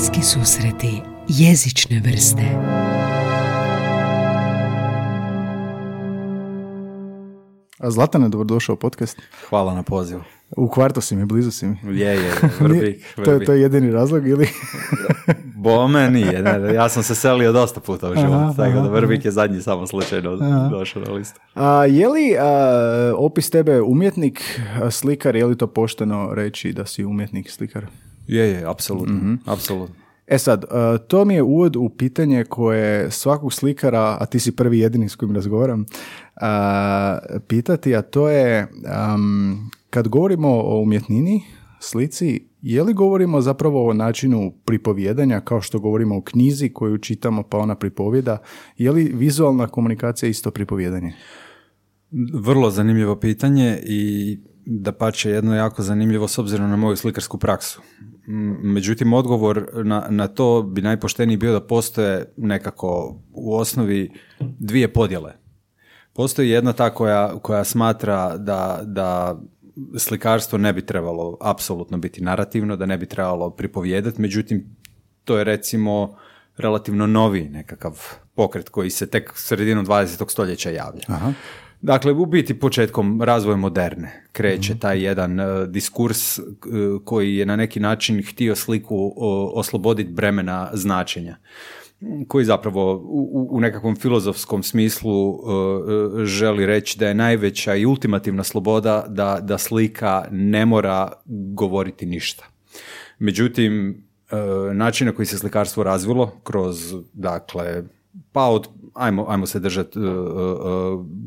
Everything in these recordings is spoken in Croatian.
Bliski susreti jezične vrste A Zlatane, dobrodošao u podcast. Hvala na pozivu. U kvartu si mi, blizu si mi. Je, je, Vrbik, To je, to je jedini razlog ili? Bome nije, ne, ja sam se selio dosta puta u Aha, životu, tako da aha, Vrbik je zadnji samo slučajno došao na listu. A, je li a, opis tebe umjetnik, a, slikar, je li to pošteno reći da si umjetnik, slikar? Je, je, apsolutno, apsolutno. E sad, a, to mi je uvod u pitanje koje svakog slikara, a ti si prvi jedini s kojim razgovaram, a, pitati, a to je kad govorimo o umjetnini, slici, je li govorimo zapravo o načinu pripovjedanja kao što govorimo o knjizi koju čitamo pa ona pripovjeda, je li vizualna komunikacija isto pripovjedanje? Vrlo zanimljivo pitanje i da pače jedno jako zanimljivo s obzirom na moju slikarsku praksu. Međutim, odgovor na, na to bi najpošteniji bio da postoje nekako u osnovi dvije podjele. Postoji jedna ta koja, koja smatra da, da slikarstvo ne bi trebalo apsolutno biti narativno, da ne bi trebalo pripovijedati, međutim, to je recimo relativno novi nekakav pokret koji se tek sredinom 20. stoljeća javlja. Aha. Dakle, u biti početkom razvoja moderne kreće taj jedan e, diskurs e, koji je na neki način htio sliku o, osloboditi bremena značenja koji zapravo u, u- nekakvom filozofskom smislu e, želi reći da je najveća i ultimativna sloboda da, da slika ne mora govoriti ništa. Međutim, način na koji se slikarstvo razvilo kroz, dakle, pa od, ajmo, ajmo se držati e, e, e,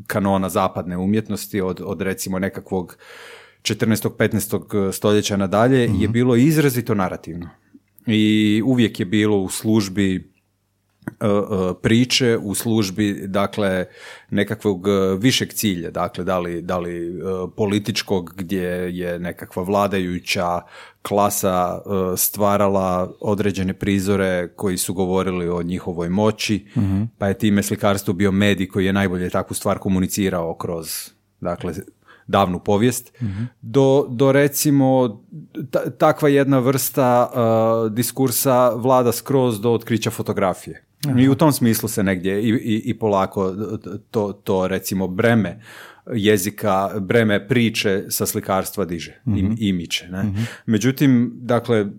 kanona zapadne umjetnosti, od, od recimo nekakvog 14. 15. stoljeća nadalje, je bilo izrazito narativno. I uvijek je bilo u službi priče u službi dakle nekakvog e, višeg cilja dakle da li, da li e, političkog gdje je nekakva vladajuća klasa e, stvarala određene prizore koji su govorili o njihovoj moći pa je time slikarstvo bio medij koji je najbolje takvu stvar komunicirao kroz dakle davnu povijest, do, do recimo ta- takva jedna vrsta uh, diskursa vlada skroz do otkrića fotografije. I u tom smislu se negdje i, i, i polako to, to recimo breme jezika, breme priče sa slikarstva diže i, i miče. Ne? Međutim, dakle, m-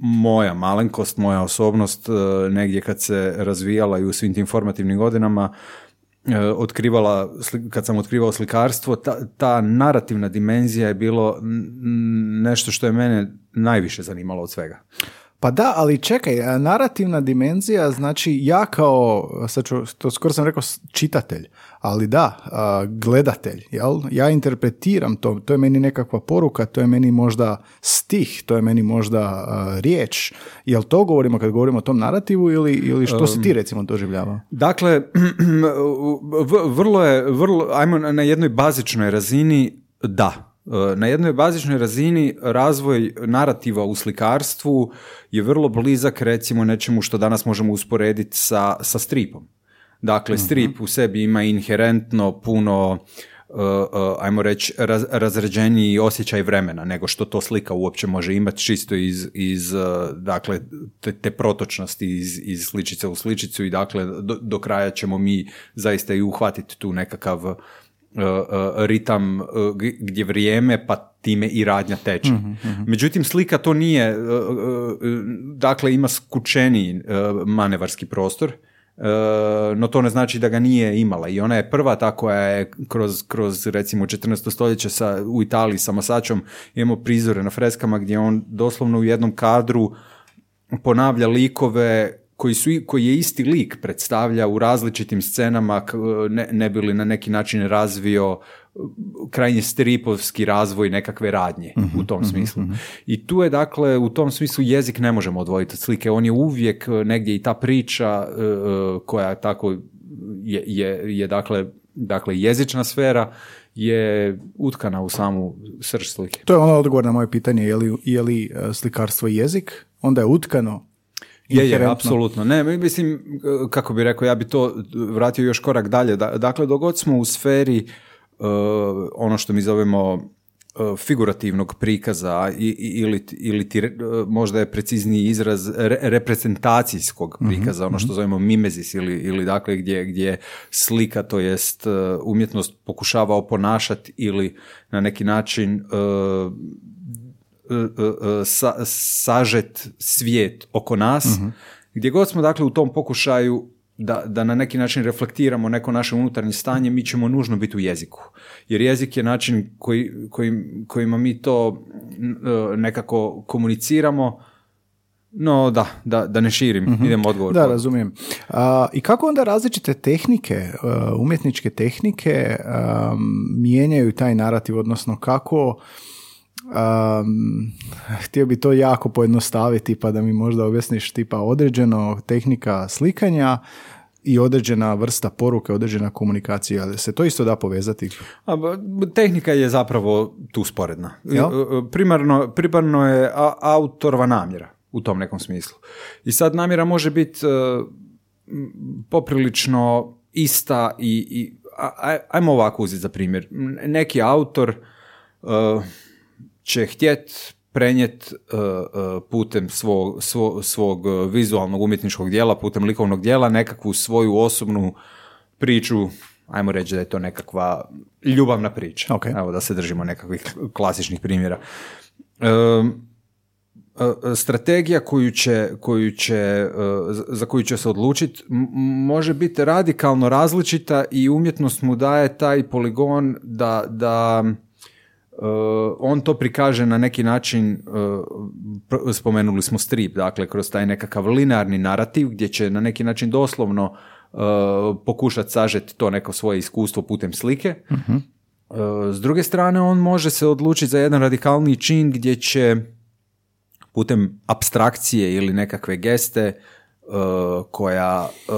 moja malenkost, moja osobnost, uh, negdje kad se razvijala i u svim tim formativnim godinama, e, otkrivala, kad sam otkrivao slikarstvo, ta, ta narativna dimenzija je bilo n- nešto što je mene najviše zanimalo od svega. Pa da, ali čekaj, narativna dimenzija, znači ja kao, sad ću, to skoro sam rekao čitatelj, ali da, gledatelj, jel? Ja interpretiram to, to je meni nekakva poruka, to je meni možda stih, to je meni možda riječ. Jel to govorimo kad govorimo o tom narativu ili, ili što si ti recimo doživljavao? Dakle, vrlo je, vrlo, ajmo na jednoj bazičnoj razini, da. E, Na jednoj bazičnoj razini razvoj narativa u slikarstvu je vrlo blizak recimo nečemu što danas možemo usporediti sa, sa stripom. Dakle, strip u sebi ima inherentno puno uh, uh, ajmo reći, raz, razređeniji osjećaj vremena nego što to slika uopće može imati čisto iz, iz uh, dakle, te, te protočnosti iz, iz sličice u sličicu i dakle, do, do kraja ćemo mi zaista i uhvatiti tu nekakav ritam uh, g- gdje vrijeme pa time i radnja teče. Međutim, slika to nije, dakle ima skučeniji uh, manevarski prostor, E, no to ne znači da ga nije imala i ona je prva ta koja je kroz, kroz recimo 14. stoljeće sa, u Italiji sa Masačom imamo prizore na freskama gdje on doslovno u jednom kadru ponavlja likove koji, su, koji je isti lik predstavlja u različitim scenama ne, ne bi li na neki način razvio uh, krajnje stripovski razvoj nekakve radnje u tom smislu. I tu je dakle u tom smislu jezik ne možemo odvojiti od slike. On je uvijek uh, negdje i ta priča uh, koja tako je, je, je dakle, dakle jezična sfera je utkana u samu srž slike. To je ono odgovor na moje pitanje, je li, je li e, slikarstvo jezik? Onda je utkano Je, je, apsolutno. Ne, mi- mislim, kako bi rekao, ja bi to vratio još korak dalje. Da- Dakle, dogod smo u sferi uh, ono što mi zovemo e, figurativnog prikaza i, ili, ili ti, e, možda je precizniji izraz reprezentacijskog mhm, prikaza, ono što mhm. zovemo mimezis ili, ili dakle gdje, gdje slika, to jest umjetnost pokušava oponašati ili na neki način sa, sažet svijet oko nas, mhm. gdje god smo dakle u tom pokušaju da, da na neki način reflektiramo neko naše unutarnje stanje, mi ćemo nužno biti u jeziku. Jer jezik je način koji, kojima mi to e, nekako komuniciramo, no da, da, da ne širim, mm idem odgovor. Da, razumijem. I kako onda različite tehnike, e, umjetničke tehnike mijenjaju taj narativ, odnosno kako Um, htio bi to jako pojednostaviti pa da mi možda objasniš tipa određeno tehnika slikanja i određena vrsta poruke, određena komunikacija, ali se to isto da povezati? A, tehnika je zapravo tu sporedna. E, e, primarno, primarno je autorova namjera u tom nekom smislu. I sad namjera može biti uh, poprilično ista i, i ajmo ovako uzeti za primjer. Neki autor će htjet prenijeti uh, uh, putem svog, svog vizualnog umjetničkog dijela, putem likovnog dijela, nekakvu svoju osobnu priču, ajmo reći da je to nekakva ljubavna priča. Okay. Evo da se držimo nekakvih klasičnih primjera. Um, strategija koju će, koju će, za koju će se odlučiti može biti radikalno različita i umjetnost mu daje taj poligon da, da on to prikaže na neki način, uh, spomenuli smo strip, dakle kroz taj nekakav linearni narativ gdje će na neki način doslovno uh, pokušati sažeti to neko svoje iskustvo putem slike. uh S druge strane, on može se odlučiti za jedan radikalni čin gdje će putem abstrakcije ili nekakve geste koja e,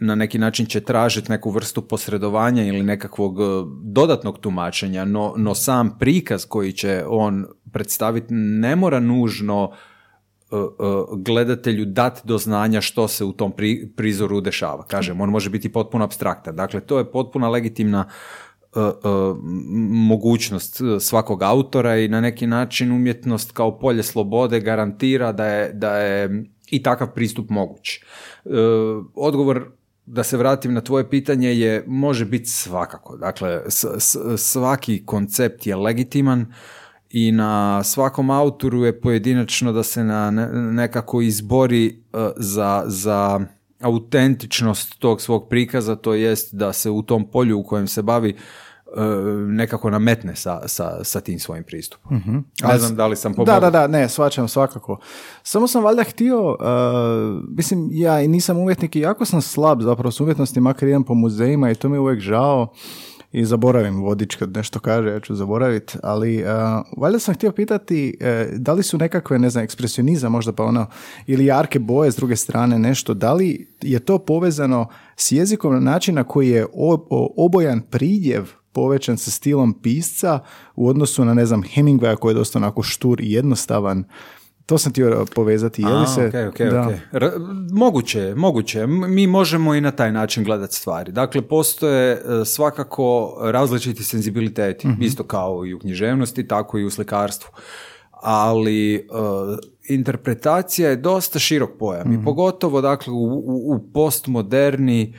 na neki način će tražiti neku vrstu posredovanja ili nekakvog e, dodatnog tumačenja, no, no sam prikaz koji će on predstaviti ne mora nužno gledatelju dati do znanja što se u tom prizoru dešava. Kažem, on može biti potpuno abstraktan. Dakle, to je potpuna legitimna mogućnost svakog autora i na neki način umjetnost kao polje slobode garantira da je, da je i takav pristup moguć. E, odgovor da se vratim na tvoje pitanje je može biti svakako. Dakle, svaki koncept je legitiman i na svakom autoru je pojedinačno da se na nekako izbori e, za, za autentičnost tog svog prikaza, to jest da se u tom polju u kojem se bavi nekako nametne sa, sa, sa tim svojim pristupom. mm Ne znam da li sam pomogao. Da, da, da, ne, svačam svakako. Samo sam valjda htio, uh, mislim, ja i nisam umjetnik i jako sam slab zapravo s umjetnosti, makar idem po muzejima i to mi je uvijek žao i zaboravim vodič kad nešto kaže, ja ću zaboraviti, ali uh, valjda sam htio pitati da li su nekakve, ne znam, ekspresionizam možda pa ono, ili jarke boje s druge strane nešto, da li je to povezano s jezikom na način na koji je obojan pridjev povećan sa stilom pisca u odnosu na, ne znam, Hemingwaya koji je dosta onako štur i jednostavan. To sam htio povezati. Je li se... Okay, okay, da. moguće, moguće. Mi možemo i na taj način gledati stvari. Dakle, postoje e, svakako različiti senzibiliteti, mm isto kao i u književnosti, tako i u slikarstvu. Ali uh, interpretacija je dosta širok pojam i mhm. pogotovo dakle u, u, u postmoderni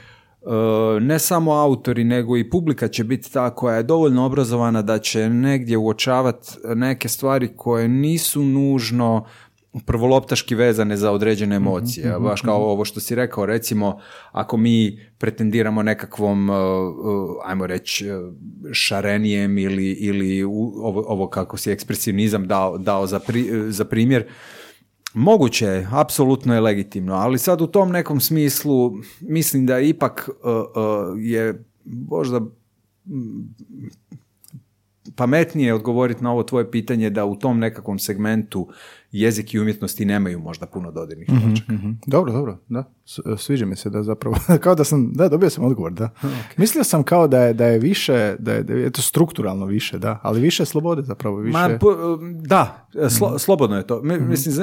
ne samo autori, nego i publika će biti ta koja je dovoljno obrazovana da će negdje uočavati neke stvari koje nisu nužno prvoloptaški vezane za određene mhm, emocije. Mhm, Baš kao mhm. ovo što si rekao, recimo, ako mi pretendiramo nekakvom, e, e, ajmo reći, šarenijem ili, ili ovo, ovo kako si ekspresionizam dao, dao za, za primjer, Moguće je, apsolutno je legitimno, ali sad u tom nekom smislu mislim da ipak uh, uh, je možda pametnije odgovoriti na ovo tvoje pitanje da u tom nekakvom segmentu jezik i umjetnosti nemaju možda puno dodirnih mm mm Dobro, dobro, da. Sviđa mi se da zapravo, kao da sam, da, dobio sam odgovor, da. Mislio sam kao da je, da je više, da je, da je to strukturalno više, da, ali više slobode zapravo, više... Ma, da, mhm. slobodno je to. Mhm. Mislim,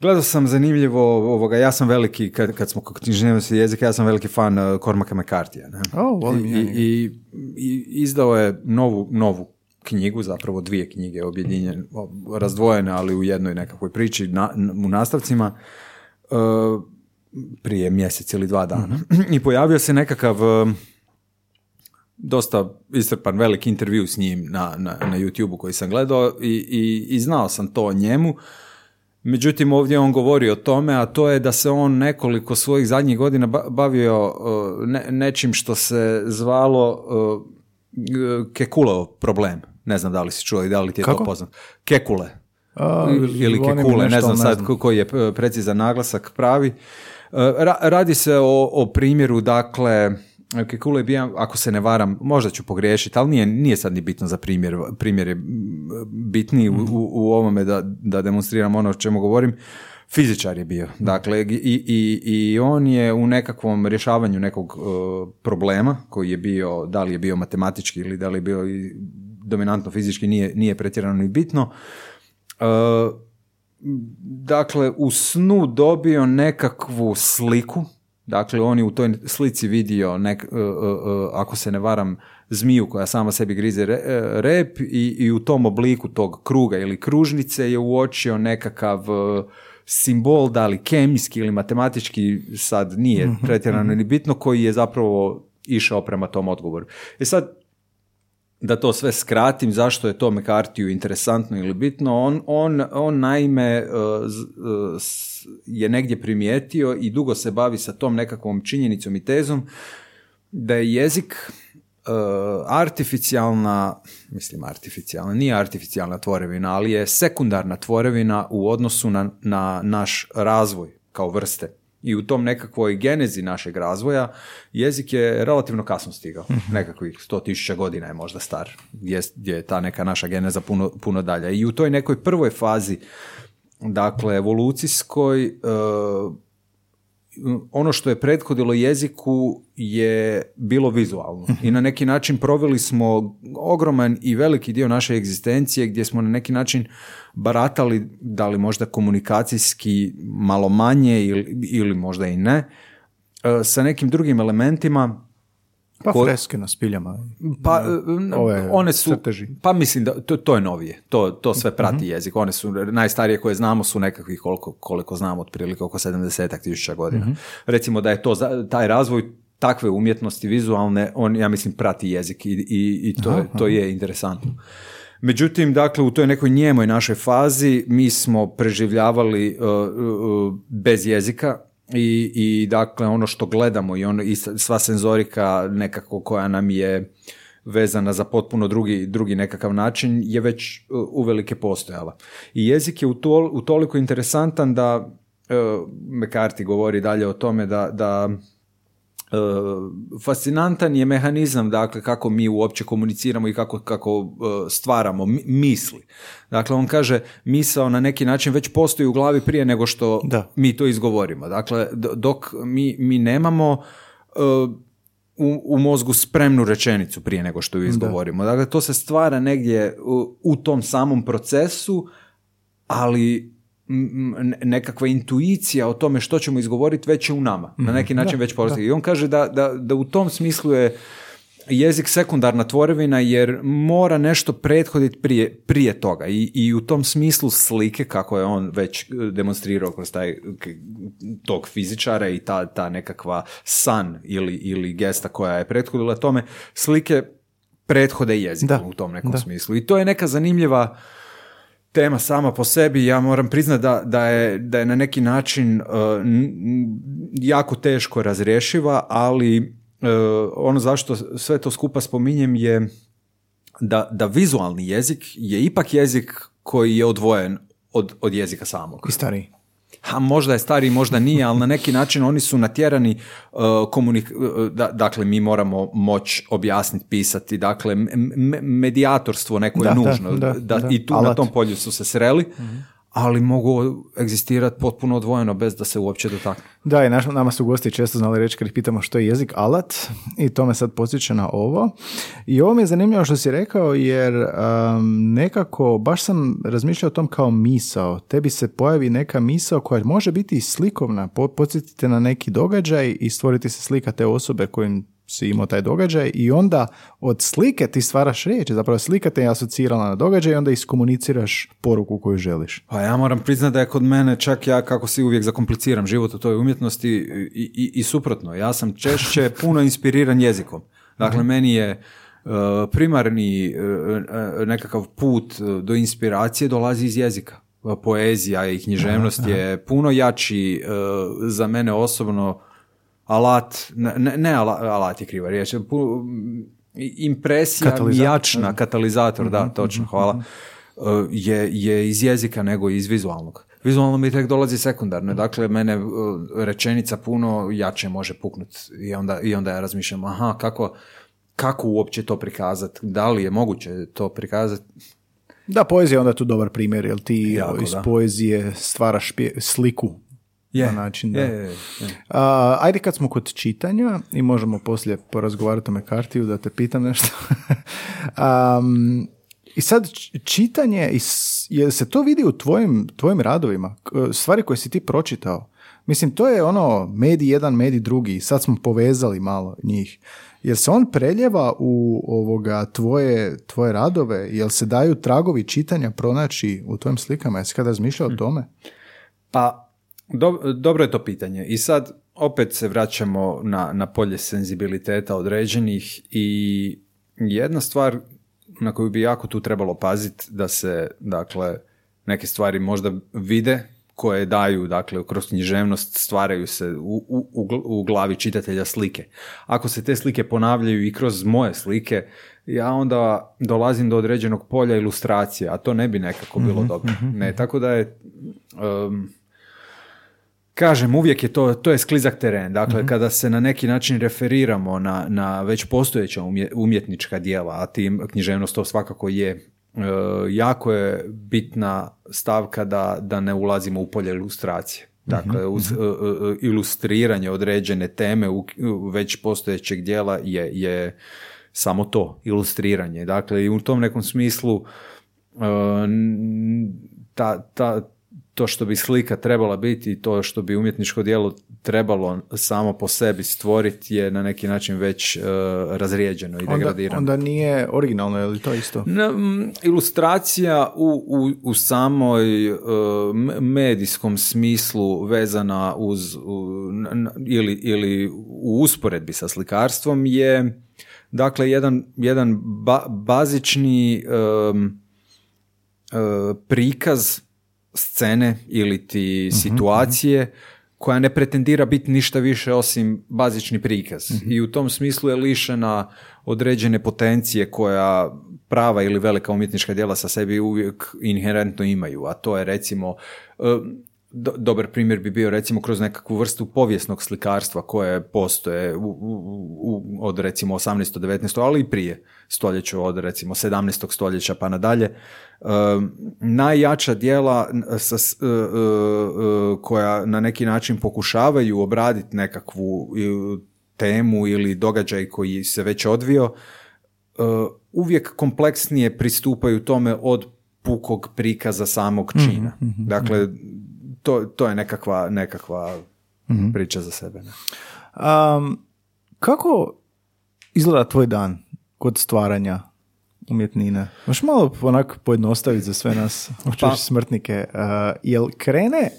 Gledao sam zanimljivo ovoga, ja sam veliki, kad, kad smo kod književnosti jezika, ja sam veliki fan uh, Cormaca McCarthyja. Ne? Oh, I, i, i, izdao je novu, novu knjigu, zapravo dvije knjige objedinjene, razdvojene, ali u jednoj nekakvoj priči na, u nastavcima e, prije mjesec ili dva dana. I pojavio se nekakav e, dosta istrpan velik intervju s njim na, na, na YouTube-u koji sam gledao i, i, i znao sam to o njemu. Međutim, ovdje on govori o tome, a to je da se on nekoliko svojih zadnjih godina bavio ne, nečim što se zvalo Kekuleo problem. Ne znam da li si čuo i da li ti je Kako? to poznat. Kekule. ili Kekule, ne znam sad koji je precizan naglasak pravi. Radi se o, o primjeru, dakle, Kekule je bio, ako se ne varam, možda ću pogriješiti, ali nije, nije sad ni bitno za primjer. Primjer je bitniji u, u, ovome da, da demonstriram ono o čemu govorim. Fizičar je bio. Dakle, i, i, i on je u nekakvom rješavanju nekog uh, problema koji je bio, da li je bio matematički ili da li je bio dominantno fizički, nije, nije pretjerano ni bitno. Uh, dakle, u snu dobio nekakvu sliku Dakle, on je u toj slici vidio, nek, uh, uh, uh, ako se ne varam, zmiju koja sama sebi grize rep i, i u tom obliku tog kruga ili kružnice je uočio nekakav simbol, da li kemijski ili matematički, sad nije mhm, pretjerano mhm. ni bitno, koji je zapravo išao prema tom odgovoru. E sad, da to sve skratim, zašto je to McCarthyju interesantno ili bitno, on, on, on naime je negdje primijetio i dugo se bavi sa tom nekakvom činjenicom i tezom da je jezik uh, artificijalna, mislim artificijalna, nije artificijalna tvorevina, ali je sekundarna tvorevina u odnosu na, na naš razvoj kao vrste. I u tom nekakvoj genezi našeg razvoja jezik je relativno kasno stigao. Mhm. Nekakvih sto tisuća godina je možda star. Gdje, je ta neka naša geneza puno, puno dalje. I u toj nekoj prvoj fazi dakle evolucijskoj e, ono što je prethodilo jeziku je bilo vizualno mhm. i na neki način proveli smo ogroman i veliki dio naše egzistencije gdje smo na neki način baratali da li možda komunikacijski malo manje ili, ili možda i ne e, sa nekim drugim elementima pa ko... freske na spiljama. Pa, ove one su, pa mislim da to, to je novije. To, to sve prati mhm. jezik. One su najstarije koje znamo su nekakvih koliko, koliko znamo otprilike oko 70 tisuća godina. mm Recimo da je to taj razvoj takve umjetnosti vizualne, on ja mislim prati jezik i, i, i to, to je interesantno. Međutim, dakle, u toj nekoj njemoj našoj fazi mi smo preživljavali uh, uh, bez jezika i, i dakle ono što gledamo i, ono, i sva senzorika nekako koja nam je vezana za potpuno drugi, drugi nekakav način je već uvelike postojala. I jezik je u, u toliko interesantan da uh, McCarthy govori dalje o tome da, da E, fascinantan je mehanizam dakle kako mi uopće komuniciramo i kako, kako e, stvaramo misli. Dakle, on kaže misao na neki način već postoji u glavi prije nego što da. mi to izgovorimo. Dakle, dok mi, mi nemamo e, u, u mozgu spremnu rečenicu prije nego što ju izgovorimo. Dakle, to se stvara negdje u, u tom samom procesu, ali nekakva intuicija o tome što ćemo izgovoriti već je u nama. Na mhm. neki način već postoji. I on kaže da, da, da u tom smislu je jezik sekundarna tvorevina jer mora nešto prethoditi prije, prije toga I, i u tom smislu slike kako je on već demonstrirao kroz taj tog fizičara i ta, ta nekakva san ili, ili gesta koja je prethodila tome, slike prethode jezika u tom nekom smislu. I to je neka zanimljiva tema sama po sebi, ja moram priznati da, da, je, da je na neki način uh, jako teško razrješiva, ali uh, ono zašto sve to skupa spominjem je da, da vizualni jezik je ipak jezik koji je odvojen od, od jezika samog. I stariji a možda je stariji, možda nije, ali na neki način oni su natjerani uh, komunik... Uh, dakle, mi moramo moć objasniti, pisati, dakle, medijatorstvo neko je nužno. Da, I tu na tom polju su se sreli. Mhm ali mogu egzistirati potpuno odvojeno bez da se uopće dotakne. Da, i naš, nama su gosti često znali reći kad ih pitamo što je jezik alat i to me sad podsjeća na ovo. I ovo mi je zanimljivo što si rekao jer um, nekako baš sam razmišljao o tom kao misao. Tebi se pojavi neka misao koja može biti i slikovna, podsjetite na neki događaj i stvoriti se slika te osobe kojim si imao taj događaj i onda od slike ti stvaraš riječ, zapravo slika te je asocirala na događaj i onda iskomuniciraš poruku koju želiš. Pa ja moram priznati da je kod mene čak ja kako si uvijek zakompliciram život u toj umjetnosti i, i, i suprotno. Ja sam češće puno inspiriran jezikom. Dakle, meni je uh, primarni uh, nekakav put do inspiracije dolazi iz jezika. Poezija i književnost je puno jači za mene osobno alat, ne, ne alat je kriva riječ, impresija katalizator. jačna, katalizator, da, mhm, točno, mhm, hvala, mhm. Uh, je, je iz jezika nego iz vizualnog. Vizualno mi tek dolazi sekundarno, dakle mene uh, rečenica puno jače može puknut i onda, i onda ja razmišljam, aha, kako, kako uopće to prikazati, da li je moguće to prikazati, da, poezija je onda tu dobar primjer, jer ti iz poezije stvaraš sliku je, na način da... Je, ajde kad smo kod čitanja i možemo poslije porazgovarati o Mekartiju da te pitam nešto. um, I sad čitanje, je se to vidi u tvojim, tvojim radovima? Stvari koje si ti pročitao? Mislim, to je ono medij jedan, medij drugi. Sad smo povezali malo njih. Jel se on preljeva u ovoga tvoje, tvoje radove? Jel se daju tragovi čitanja pronaći u tvojim slikama? Jesi kada razmišljao o hm. tome? Pa dobro je to pitanje. I sad opet se vraćamo na, na polje senzibiliteta određenih i jedna stvar na koju bi jako tu trebalo paziti da se dakle neke stvari možda vide koje daju, dakle, kroz književnost stvaraju se u, u, u glavi čitatelja slike. Ako se te slike ponavljaju i kroz moje slike, ja onda dolazim do određenog polja ilustracije, a to ne bi nekako bilo mhm, dobro. Mhm, ne, mhm. tako da je um, Kažem, uvijek je to, to je sklizak teren. Dakle, mhm. kada se na neki način referiramo na, na već postojeća umjetnička dijela, a tim književnost to svakako je, e, jako je bitna stavka da, da ne ulazimo u polje ilustracije. Dakle, mhm, uz mhm. E, e, ilustriranje određene teme u, već postojećeg dijela je, je samo to, ilustriranje. Dakle, i u tom nekom smislu ta, ta, to što bi slika trebala biti i to što bi umjetničko djelo trebalo samo po sebi stvoriti je na neki način već uh, razrijeđeno i onda, degradirano. Onda nije originalno, je li to isto? ilustracija u, u, u samoj uh, medijskom smislu vezana uz ili, ili u usporedbi sa slikarstvom je dakle jedan, jedan bazični um, prikaz scene ili ti mhm, situacije mhm. koja ne pretendira biti ništa više osim bazični prikaz. Mhm. I u tom smislu je lišena određene potencije koja prava ili velika umjetnička djela sa sebi uvijek inherentno imaju, a to je recimo dobar primjer bi bio recimo kroz nekakvu vrstu povijesnog slikarstva koje postoje u, u, od recimo 18. 19. ali i prije stoljeća od recimo 17. stoljeća pa nadalje. E, najjača dijela sa, e, e, koja na neki način pokušavaju obraditi nekakvu temu ili događaj koji se već odvio, uvijek kompleksnije pristupaju tome od pukog prikaza samog čina. Mhm, mhm, dakle, mhm to, to je nekakva, nekakva mm priča za sebe. Ne? Um, kako izgleda tvoj dan kod stvaranja umjetnine? Možeš malo onako pojednostaviti za sve nas, pa. smrtnike. Uh, jel krene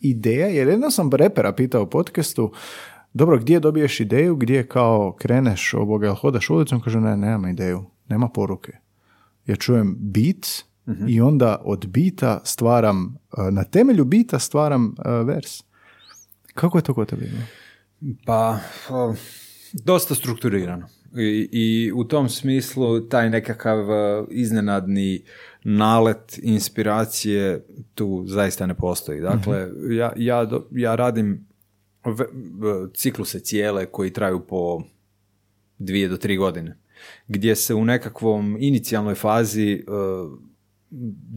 ideja, jer jedno sam repera pitao u podcastu, dobro, gdje dobiješ ideju, gdje kao kreneš ovoga, jel hodaš ulicom, kaže ne, nemam ideju, nema poruke. Ja čujem beat, Mhm. i onda od bita stvaram, e, na temelju bita stvaram e, vers. Kako je to kod tebe? Pa, dosta strukturirano. I, I, u tom smislu taj nekakav e, iznenadni nalet inspiracije tu zaista ne postoji. Dakle, mhm. ja, ja, ja radim cikluse cijele koji traju po dvije do tri godine, gdje se u nekakvom inicijalnoj fazi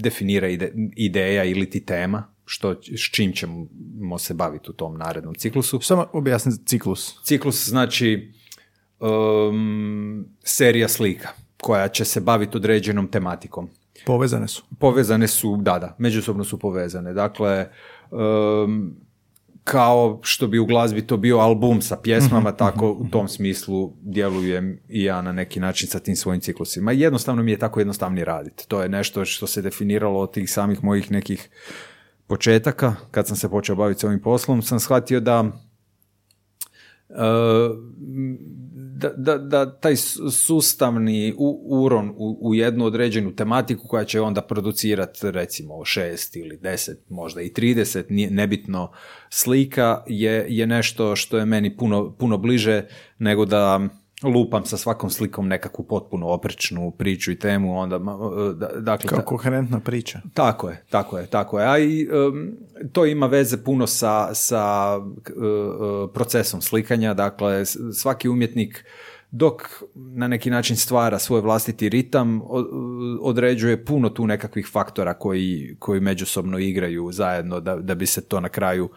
definira ide, ideja ili ti tema što, s čim ćemo se baviti u tom narednom ciklusu. Samo objasni ciklus. Ciklus znači um, serija slika koja će se baviti određenom tematikom. Povezane su. Povezane su, da, da, međusobno su povezane. Dakle, um, kao što bi u glazbi to bio album sa pjesmama, tako u tom smislu djelujem i ja na neki način sa tim svojim ciklusima. Jednostavno mi je tako jednostavnije raditi. To je nešto što se definiralo od tih samih mojih nekih početaka, kad sam se počeo baviti ovim poslom, sam shvatio da da, da, da taj sustavni uron u, u jednu određenu tematiku koja će onda producirati recimo šest ili deset, možda i trideset, nebitno. Slika je, je nešto što je meni puno, puno bliže nego da lupam sa svakom slikom nekakvu potpuno oprečnu priču i temu, onda, dakle... Kao koherentna priča. Tako je, tako je, tako je. A i to ima veze puno sa, sa e, e, procesom slikanja, dakle, svaki umjetnik dok na neki način stvara svoj vlastiti ritam, određuje puno tu nekakvih faktora koji, koji međusobno igraju zajedno da, da bi se to na kraju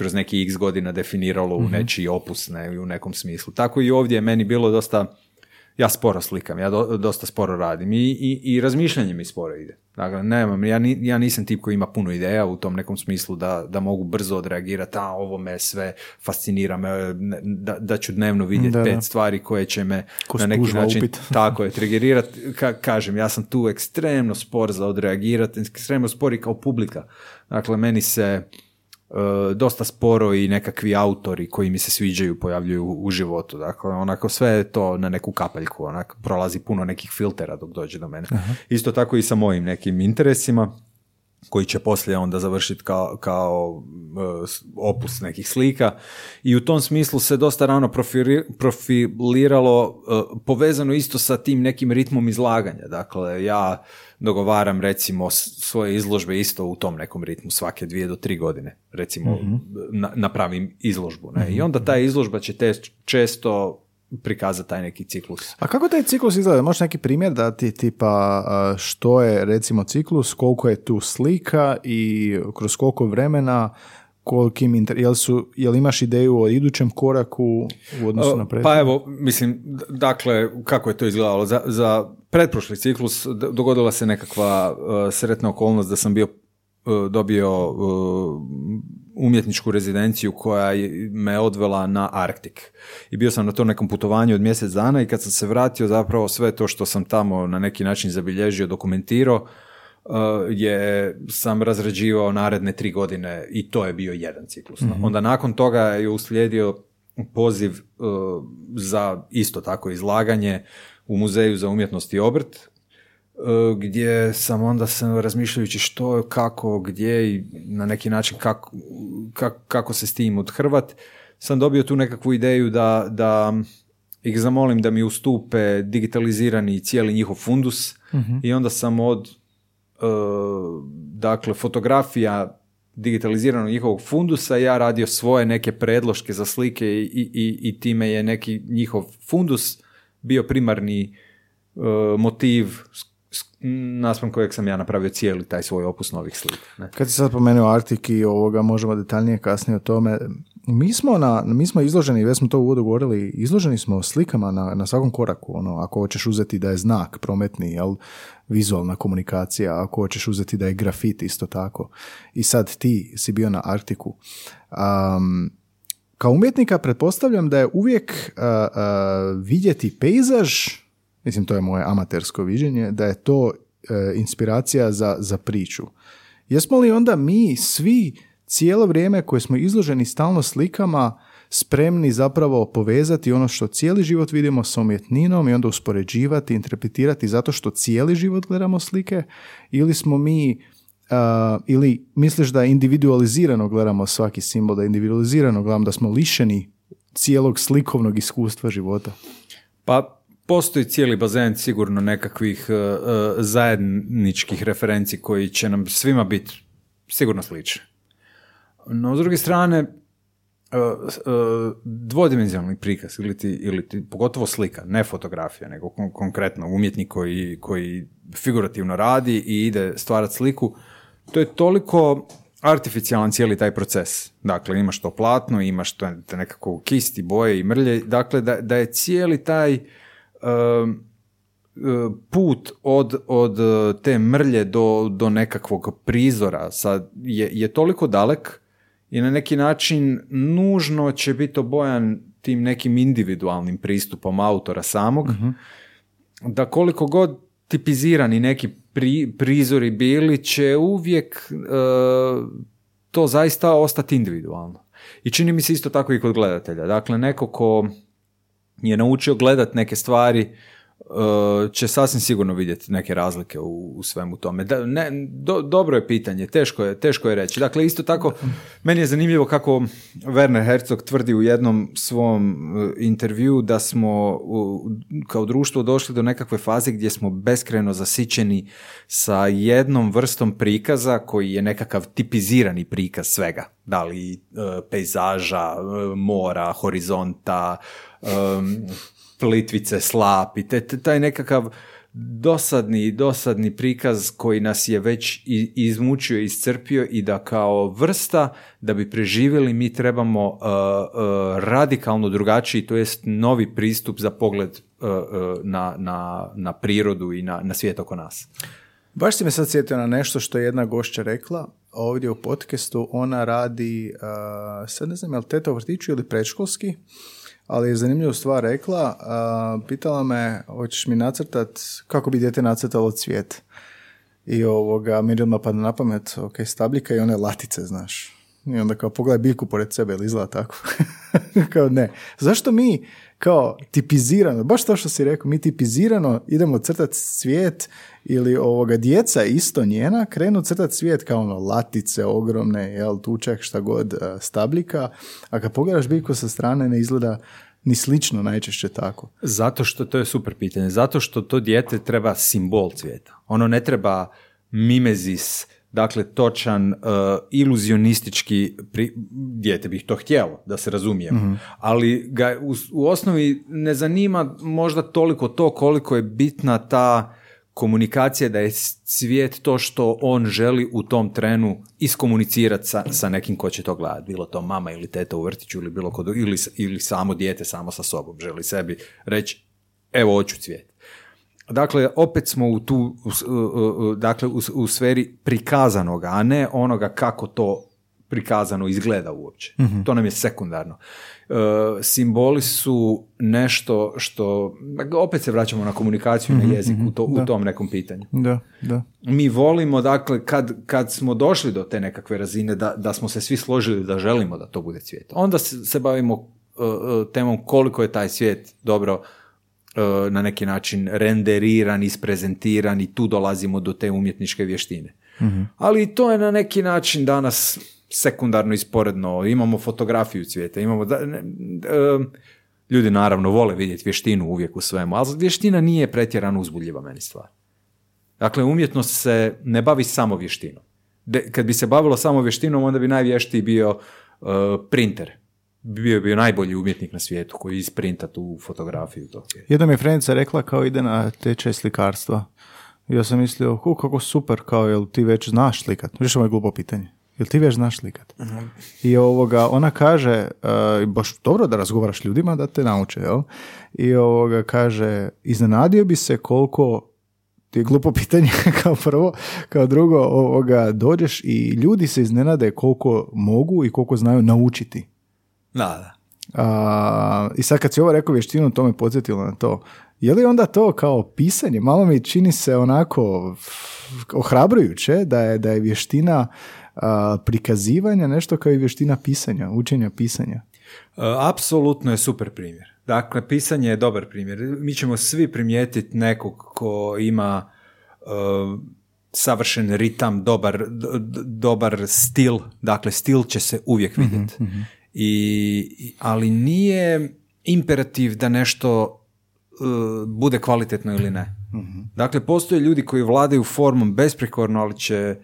kroz neki x godina definiralo u mhm. nečiji opus ne, u nekom smislu. Tako i ovdje je meni bilo dosta, ja sporo slikam, ja dosta sporo radim i, i, i razmišljanje mi sporo ide. Dakle, nemam, ja, ni, ja nisam tip koji ima puno ideja u tom nekom smislu da, da mogu brzo odreagirati, a ovo me sve fascinira, me, da, da ću dnevno vidjeti pet stvari koje će me na neki način tako je, trigerirati. Ka, kažem, ja sam tu ekstremno spor za odreagirati, ekstremno spor i kao publika. Dakle, meni se dosta sporo i nekakvi autori koji mi se sviđaju pojavljuju u životu. Dakle, onako sve je to na neku kapaljku, onako prolazi puno nekih filtera dok dođe do mene. Isto tako i sa mojim nekim interesima koji će poslije onda završiti kao, kao e, opus nekih slika i u tom smislu se dosta rano profiliralo e, povezano isto sa tim nekim ritmom izlaganja. Dakle, ja dogovaram recimo svoje izložbe isto u tom nekom ritmu svake dvije do tri godine recimo mm napravim izložbu ne? i mhm. onda ta izložba će te često prikazati taj neki ciklus. A kako taj ciklus izgleda? Možeš neki primjer dati tipa što je recimo ciklus, koliko je tu slika i kroz koliko vremena kolikim inter... jel, su, jel imaš ideju o idućem koraku u odnosu na prethodno? Pa evo, mislim, dakle, kako je to izgledalo? Za, za pretprošli ciklus dogodila se nekakva uh, sretna okolnost da sam bio uh, dobio uh, umjetničku rezidenciju koja me odvela na Arktik. I bio sam na tom nekom putovanju od mjesec dana i kad sam se vratio zapravo sve to što sam tamo na neki način zabilježio, dokumentirao, je sam razrađivao naredne tri godine i to je bio jedan ciklus. mm Onda nakon toga je uslijedio poziv za isto tako izlaganje u Muzeju za umjetnost i obrt, e, gdje sam onda sam razmišljajući što, kako, gdje i na neki način kako, kako, se s tim odhrvat, sam dobio tu nekakvu ideju da, da ih zamolim da mi ustupe digitalizirani cijeli njihov fundus mhm. i onda sam od dakle fotografija digitaliziranog njihovog fundusa ja radio svoje neke predloške za slike i, i, i time je neki njihov fundus bio primarni uh, motiv naspram kojeg sam ja napravio cijeli taj svoj opus novih slika. Ne? Kad si sad pomenuo Artik i ovoga, možemo detaljnije kasnije o tome. Mi smo, na, mi smo izloženi, već smo to uvodu govorili, izloženi smo slikama na, na svakom koraku. Ono, ako hoćeš uzeti da je znak prometni, jel, vizualna komunikacija, ako hoćeš uzeti da je grafit isto tako. I sad ti si bio na Arktiku. Um, kao umjetnika pretpostavljam da je uvijek vidjeti pejzaž, mislim to je moje amatersko viđenje, da je to e, inspiracija za, za priču. Jesmo li onda mi svi cijelo vrijeme koje smo izloženi stalno slikama spremni zapravo povezati ono što cijeli život vidimo sa umjetninom i onda uspoređivati, interpretirati zato što cijeli život gledamo slike ili smo mi ili misliš da individualizirano gledamo svaki simbol, da individualizirano gledamo, da smo lišeni cijelog slikovnog iskustva života? Pa postoji cijeli bazen sigurno nekakvih uh, zajedničkih referenci koji će nam svima biti sigurno slični. No, s druge strane, uh, dvodimenzionalni prikaz ili ti, ili ti, pogotovo slika, ne fotografija, nego konkretno umjetnik koji, koji figurativno radi i ide stvarati sliku, to je toliko artificijalan cijeli taj proces. Dakle, imaš to platno, imaš to nekako kisti, boje i mrlje. Dakle, da, da je cijeli taj um, put od, od te mrlje do, do nekakvog prizora sad je, je toliko dalek i na neki način nužno će biti obojan tim nekim individualnim pristupom autora samog, da koliko god tipizirani neki pri, prizori bili će uvijek e, to zaista ostati individualno. I čini mi se isto tako i kod gledatelja. Dakle, neko ko je naučio gledat neke stvari će sasvim sigurno vidjeti neke razlike u, u svemu tome. Da, ne, do- dobro je pitanje, teško je, teško je reći. Dakle, isto tako, meni je zanimljivo kako Werner Herzog tvrdi u jednom svom uh, intervju da smo u- kao društvo došli do nekakve faze gdje smo beskreno zasićeni sa jednom vrstom prikaza koji je nekakav tipizirani prikaz svega. Da li uh, pejzaža, uh, mora, horizonta, um, plitvice, slap i te, te- taj nekakav dosadni, dosadni prikaz koji nas je već izmučio, iscrpio i da kao vrsta da bi preživjeli mi trebamo uh, uh, radikalno drugačiji, to jest novi pristup za pogled uh, uh, na, na, na prirodu i na, na svijet oko nas. Baš si me sad sjetio na nešto što je jedna gošća rekla ovdje u podcastu. Ona radi, uh, sad ne znam je li teta u vrtiću ili predškolski, ali je zanimljivu stvar rekla. Pitala me, hoćeš mi nacrtat, kako bi dijete nacrtalo cvijet? I ovoga, mi odmah na pamet, ok, stabljika i one latice, znaš. I onda kao pogledaj biljku pored sebe, ili izgleda tako? kao ne. Zašto mi kao tipizirano, baš to što si rekao, mi tipizirano idemo crtati svijet ili ovoga djeca isto njena krenu crtati svijet kao ono latice ogromne, jel, tučak, šta god, eh, stabljika, a kad pogledaš biljku sa strane ne izgleda ni slično najčešće tako. Zato što, to je super pitanje, zato što to dijete treba simbol cvijeta. Ono ne treba mimezis, dakle točan, uh, iluzionistički, pri... dijete bih to htjelo, da se razumijemo, ali ga u, u osnovi ne zanima možda toliko to koliko je bitna ta komunikacija da je svijet to što on želi u tom trenu iskomunicirati sa, sa nekim ko će to gledati. Bilo to mama ili teta u vrtiću ili bilo kod, ili, ili samo dijete samo sa sobom. Želi sebi reći evo hoću cvijet. Dakle, opet smo u tu, dakle, u, u sferi prikazanoga, a ne onoga kako to prikazano izgleda uopće. To nam je sekundarno. E, simboli su nešto što, opet se vraćamo na komunikaciju, na jezik u, to, u tom nekom pitanju. Da, da. Mi volimo, dakle, kad, kad smo došli do te nekakve razine, da, da smo se svi složili da želimo da to bude cvijet. Onda se, se bavimo uh, uh, temom koliko je taj svijet dobro uh, na neki način renderiran, isprezentiran i tu dolazimo do te umjetničke vještine. Ali i to je na neki način danas sekundarno i sporedno. Imamo fotografiju cvijeta, imamo... Da, ne, um, ljudi naravno vole vidjeti vještinu uvijek u svemu, ali vještina nije pretjerano uzbudljiva meni stvar. Dakle, umjetnost se ne bavi samo vještinom. De, kad bi se bavilo samo vještinom, onda bi najvještiji bio uh, printer. Bio bi najbolji umjetnik na svijetu koji isprinta tu fotografiju. To. Jedna mi je frenica rekla kao ide na tečaj slikarstva. Ja sam mislio, hu, kako super, kao jel ti već znaš slikat? Viš ovo je glupo pitanje. Jel ti već znaš slikat? I ovoga, ona kaže, uh, baš dobro da razgovaraš s ljudima da te nauče, jel? I ovoga kaže, iznenadio bi se koliko ti je glupo pitanje kao prvo, kao drugo, ovoga, dođeš i ljudi se iznenade koliko mogu i koliko znaju naučiti. Da, da. A, I sad kad si ovo rekao vještinu, to me podsjetilo na to. Je li onda to kao pisanje? Malo mi čini se onako ohrabrujuće da je, da je vještina a, prikazivanja nešto kao i vještina pisanja, učenja pisanja. E, Apsolutno je super primjer. Dakle, pisanje je dobar primjer. Mi ćemo svi primijetiti nekog ko ima e, savršen ritam, dobar, d- dobar stil. Dakle, stil će se uvijek vidjeti. I, i- ali nije imperativ da nešto e, bude kvalitetno ili ne. Dakle, postoje ljudi koji vladaju formom besprikorno, ali će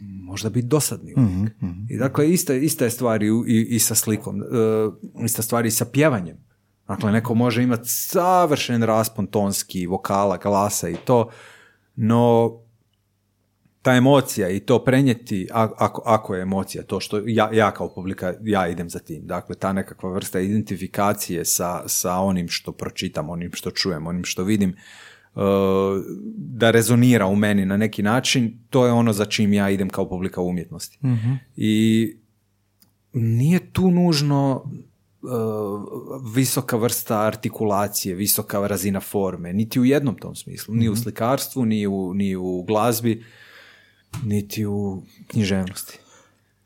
možda biti dosadni uvijek. I dakle, ista, ista je stvar i, i, i sa slikom, e, ista stvar i sa pjevanjem. Dakle, neko može imati savršen raspon tonski, vokala, glasa i to, no ta emocija i to prenijeti, ako, ako je emocija, to što ja, ja kao publika, ja idem za tim. Dakle, ta nekakva vrsta identifikacije sa, sa onim što pročitam, onim što čujem, onim što vidim, uh, da rezonira u meni na neki način, to je ono za čim ja idem kao publika umjetnosti. I nije tu nužno uh, visoka vrsta artikulacije, visoka razina forme, niti u jednom tom smislu, ni u slikarstvu, ni u, ni u glazbi, niti u književnosti.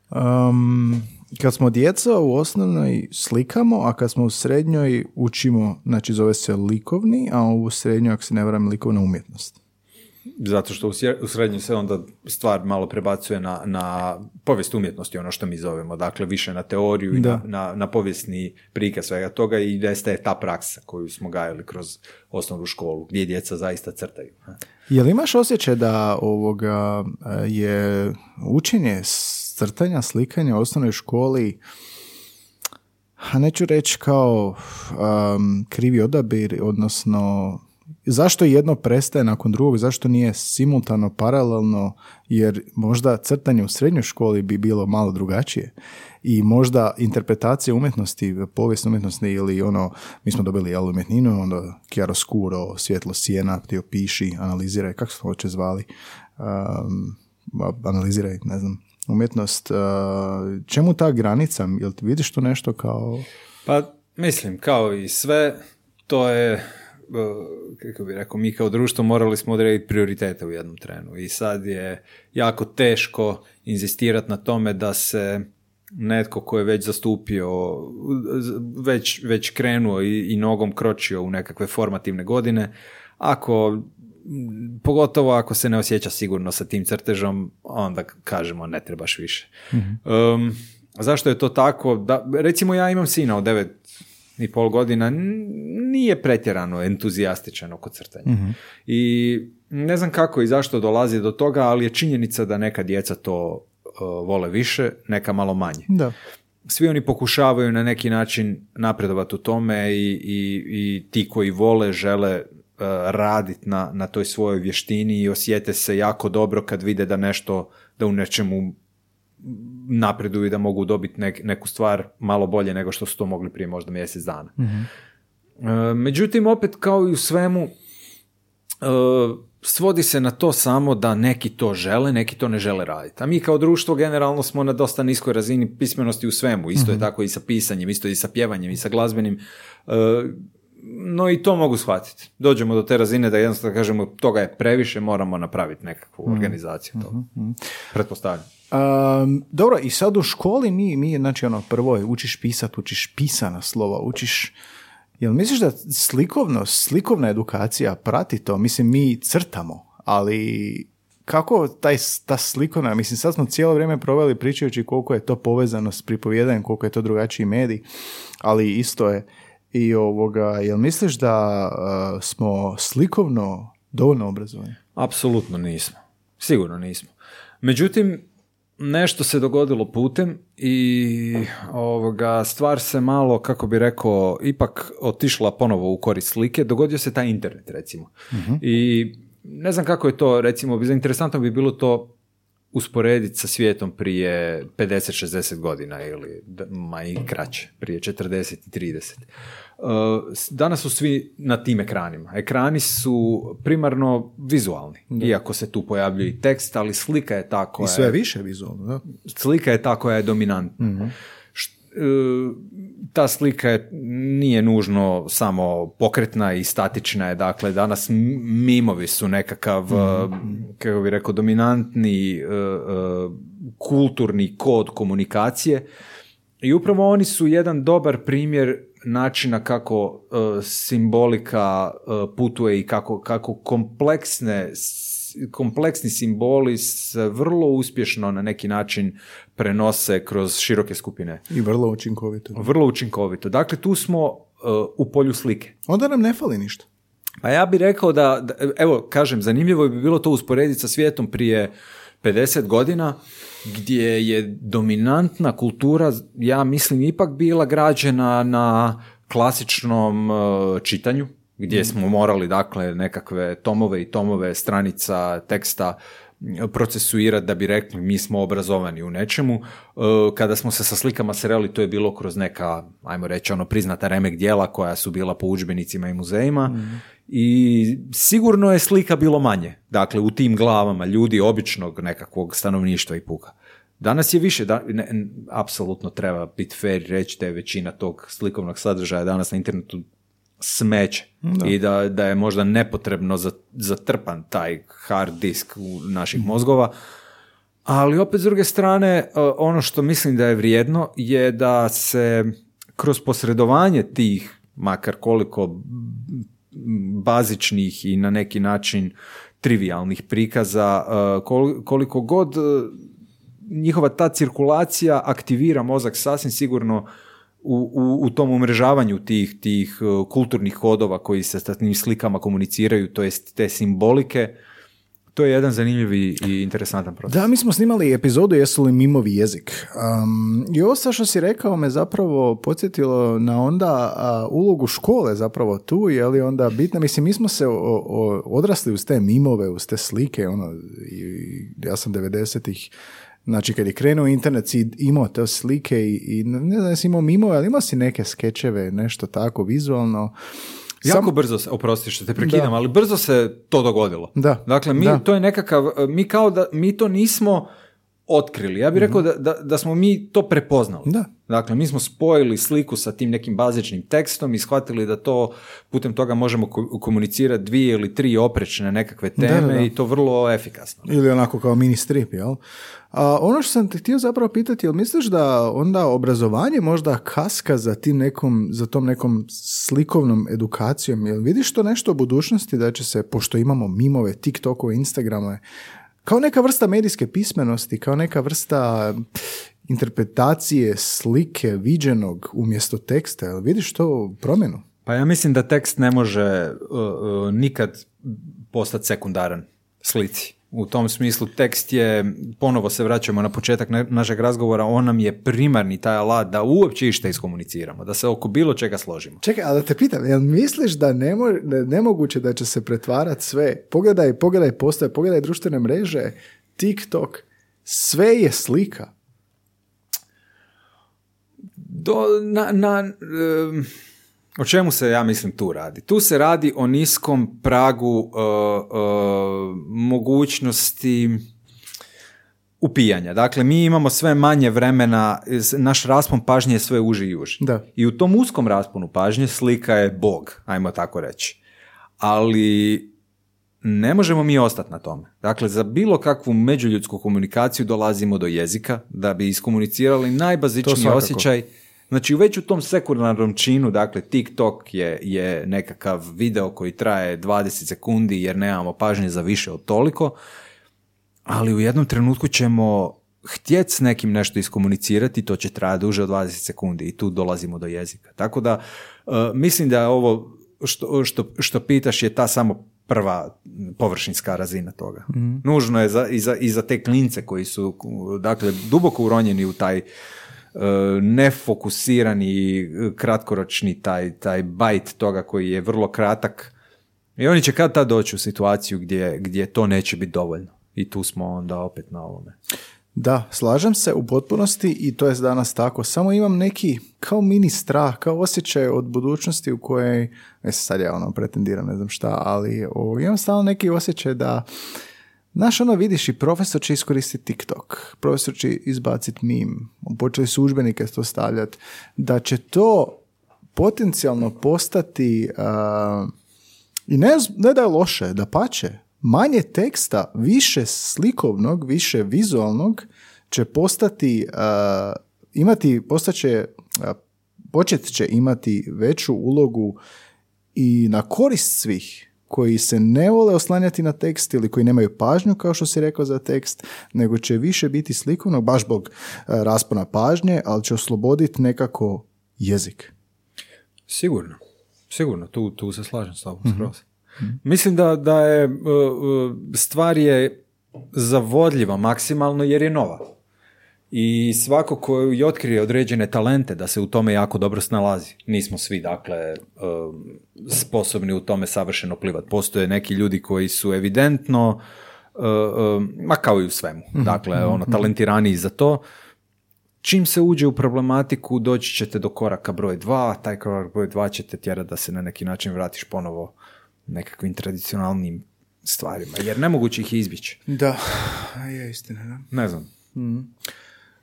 Um, kad smo djeca u osnovnoj slikamo, a kad smo u srednjoj učimo, znači zove se likovni, a u srednjoj, ako se ne varam, likovna umjetnost. Zato što u srednjoj se onda stvar malo prebacuje na, na povijest umjetnosti, ono što mi zovemo, dakle više na teoriju i na, na, na povijesni prikaz svega toga i nestaje ta praksa koju smo gajali kroz osnovnu školu, gdje djeca zaista crtaju. Jel imaš osjećaj da ovoga e, je učenje crtanja, slikanja u osnovnoj školi a neću reći kao um, krivi odabir, odnosno zašto jedno prestaje nakon drugog, zašto nije simultano, paralelno, jer možda crtanje u srednjoj školi bi bilo malo drugačije. I možda interpretacija umjetnosti, povijest umjetnosti ili ono, mi smo dobili jel, umjetninu, onda chiaroscuro, svjetlo sjena, ti opiši, analiziraj, kako se to hoće zvali, um, analiziraj, ne znam, umjetnost, uh, čemu ta granica, jel ti vidiš tu nešto kao... Pa mislim, kao i sve, to je, kako bi rekao, mi kao društvo morali smo odrediti prioritete u jednom trenu i sad je jako teško inzistirati na tome da se netko ko je već zastupio, već, već krenuo i, i nogom kročio u nekakve formativne godine, ako pogotovo ako se ne osjeća sigurno sa tim crtežom, onda kažemo ne trebaš više. Um, zašto je to tako? Da, recimo ja imam sina od devet i pol godina, nije pretjerano entuzijastičan oko crtanja. I ne znam kako i zašto dolazi do toga, ali je činjenica da neka djeca to uh, vole više, neka malo manje Da. svi oni pokušavaju na neki način napredovati u tome i, i, i ti koji vole žele uh, raditi na, na toj svojoj vještini i osjete se jako dobro kad vide da nešto, da u nečemu napreduju i da mogu dobiti nek- neku stvar malo bolje nego što su to mogli prije možda mjesec dana. E, međutim, opet kao i u svemu, e, svodi se na to samo da neki to žele, neki to ne žele raditi. A mi kao društvo generalno smo na dosta niskoj razini pismenosti u svemu. Isto je tako i sa pisanjem, isto i sa pjevanjem i sa glazbenim. E, no i to mogu shvatiti. Dođemo do te razine da jednostavno kažemo toga je previše, moramo napraviti nekakvu organizaciju toga. Pretpostavljam. Um, dobro, i sad u školi mi, mi znači ono, prvo je učiš pisat, učiš pisana slova, učiš... Jel misliš da slikovnost, slikovna edukacija prati to? Mislim, mi crtamo, ali kako taj, ta slikovna, mislim, sad smo cijelo vrijeme proveli pričajući koliko je to povezano s pripovjedanjem, koliko je to drugačiji medij, ali isto je i ovoga, jel misliš da uh, smo slikovno dovoljno obrazovani? Apsolutno nismo. Sigurno nismo. Međutim, nešto se dogodilo putem i ovoga, stvar se malo, kako bi rekao, ipak otišla ponovo u korist slike. Dogodio se taj internet, recimo. I ne znam kako je to, recimo, interesantno bi bilo to usporediti sa svijetom prije 50-60 godina ili ma i kraće, prije 40 i 30. Uh, s- Danas su svi na tim ekranima. Ekrani su primarno vizualni, iako se tu pojavljuje i tekst, ali slika je ta koja I sve je više vizualno, da? slika je ta koja je dominantna. E, ta slika je, nije nužno samo pokretna i statična je, dakle danas mimovi su nekakav, e, kako bi rekao, dominantni e, e, kulturni kod komunikacije. I upravo oni su jedan dobar primjer načina kako e, simbolika e, putuje i kako, kako kompleksne kompleksni simboli se vrlo uspješno na neki način prenose kroz široke skupine. I vrlo učinkovito. Vrlo učinkovito. Dakle, tu smo e, u polju slike. Onda nam ne fali ništa. Pa ja bih rekao da, da- evo, kažem, zanimljivo bi bilo to usporediti sa svijetom prije 50 godina, gdje je dominantna kultura, ja mislim, ipak bila građena na klasičnom e, čitanju, gdje smo morali, dakle, nekakve tomove i tomove stranica teksta procesuirati da bi rekli mi smo obrazovani u nečemu. E, Kada smo se sa slikama sreli, to je bilo kroz neka, ajmo reći, ono priznata remek dijela koja su bila po udžbenicima i muzejima. I sigurno je slika bilo manje. Dakle, u tim glavama ljudi običnog nekakvog stanovništva i puka. Danas je više, da, ne, apsolutno treba biti fair reći da je većina tog slikovnog sadržaja danas na internetu smeće i da, da je možda nepotrebno za- zatrpan taj hard disk u naših mozgova. Ali opet s druge strane, e, ono što mislim da je vrijedno je da se kroz posredovanje tih, makar koliko bazičnih i na neki način trivialnih prikaza, e, kol- koliko god e, njihova ta cirkulacija aktivira mozak sasvim sigurno u, u, u tom umrežavanju tih, tih e, kulturnih kodova koji se sa tim slikama komuniciraju, to jest te simbolike, to je jedan zanimljiv i interesantan proces. Da, mi smo snimali epizodu Jesu li mimovi jezik. Um, I ovo sad što si rekao me zapravo podsjetilo na onda a, ulogu škole zapravo tu, je li onda bitna, mislim, mi smo se o- o- odrasli uz te mimove, uz te slike, ono, i ja sam 90-ih, znači kad je krenuo internet si imao te slike i, i ne znam jesi imao mimove, ali imao si neke skečeve, nešto tako vizualno. Jako Sam- brzo se, oprosti što te prekidam, ali brzo se to dogodilo. Da. Dakle, mi, Da. to je nekakav, mi kao da, mi to nismo otkrili. Ja bih rekao da, da, da smo mi to prepoznali. Da. Dakle, mi smo spojili sliku sa tim nekim bazičnim tekstom i shvatili da to putem toga možemo ko- komunicirati dvije ili tri oprečne nekakve teme Da, da, da. i to vrlo efikasno. Ili onako kao mini strip, jel? A ono što sam te htio zapravo pitati, jel misliš da onda obrazovanje možda kaska za tim nekom, za tom nekom slikovnom edukacijom? Jel vidiš to nešto u budućnosti da će se, pošto imamo mimove, TikTokove, Instagrame, kao neka vrsta medijske pismenosti, kao neka vrsta interpretacije slike viđenog umjesto teksta, jel vidiš to promjenu? Pa ja mislim da tekst ne može uh, uh, nikad postati sekundaran slici. U tom smislu tekst je, ponovo se vraćamo na početak na- našeg razgovora, on nam je primarni taj alat da uopće išta iskomuniciramo, da se oko bilo čega složimo. Čekaj, ali da te pitam, jel misliš da ne mo- nemoguće da će se pretvarati sve? Pogledaj, pogledaj postoje, pogledaj društvene mreže, TikTok, sve je slika. Do, na, na, o čemu se ja mislim tu radi? Tu se radi o niskom pragu uh, uh, mogućnosti upijanja. Dakle, mi imamo sve manje vremena, naš raspon pažnje je sve uži i uži. Da. I u tom uskom rasponu pažnje slika je bog, ajmo tako reći. Ali ne možemo mi ostati na tome. Dakle, za bilo kakvu međuljudsku komunikaciju dolazimo do jezika da bi iskomunicirali najbazičniji osjećaj. Znači, već u tom sekundarnom činu, dakle, TikTok je, je nekakav video koji traje 20 sekundi jer nemamo pažnje za više od toliko, ali u jednom trenutku ćemo htjeti s nekim nešto iskomunicirati, to će trajati duže od 20 sekundi i tu dolazimo do jezika. Tako da, uh, mislim da ovo što, što, što pitaš je ta samo prva površinska razina toga. Nužno je za, i, za, i za te klince koji su dakle, duboko uronjeni u taj uh, nefokusirani, uh, kratkoročni taj, taj bajt toga koji je vrlo kratak i oni će kad tad doći u situaciju gdje, gdje to neće biti dovoljno. I tu smo onda opet na ovome. Da, slažem se u potpunosti i to je danas tako. Samo imam neki kao mini strah, kao osjećaj od budućnosti u kojoj, ne sad ja ono pretendiram, ne znam šta, ali o, imam stalno neki osjećaj da Znaš, ono vidiš i profesor će iskoristiti TikTok, profesor će izbaciti mim, počeli su užbenike to stavljati, da će to potencijalno postati, a, i ne, ne da je loše, da pače, manje teksta, više slikovnog, više vizualnog će postati, a, imati, postaće, a, počet će imati veću ulogu i na korist svih koji se ne vole oslanjati na tekst ili koji nemaju pažnju kao što si rekao za tekst, nego će više biti slikovno, baš zbog e, raspona pažnje, ali će osloboditi nekako jezik. Sigurno. Sigurno, tu, tu se slažem s tobom skroz. Mislim da, da je uh, uh, stvar je zavodljiva maksimalno jer je nova. I svako ko i otkrije određene talente da se u tome jako dobro snalazi. Nismo svi, dakle, uh, sposobni u tome savršeno plivat. Postoje neki ljudi koji su evidentno, uh, uh, ma kao i u svemu, dakle, ono, talentiraniji za to. Čim se uđe u problematiku, doći ćete do koraka broj dva, taj korak broj dva ćete tjerati da se na neki način vratiš ponovo nekakvim tradicionalnim stvarima, jer nemoguće ih je izbjeći. Da, je istina. Da. Ne znam.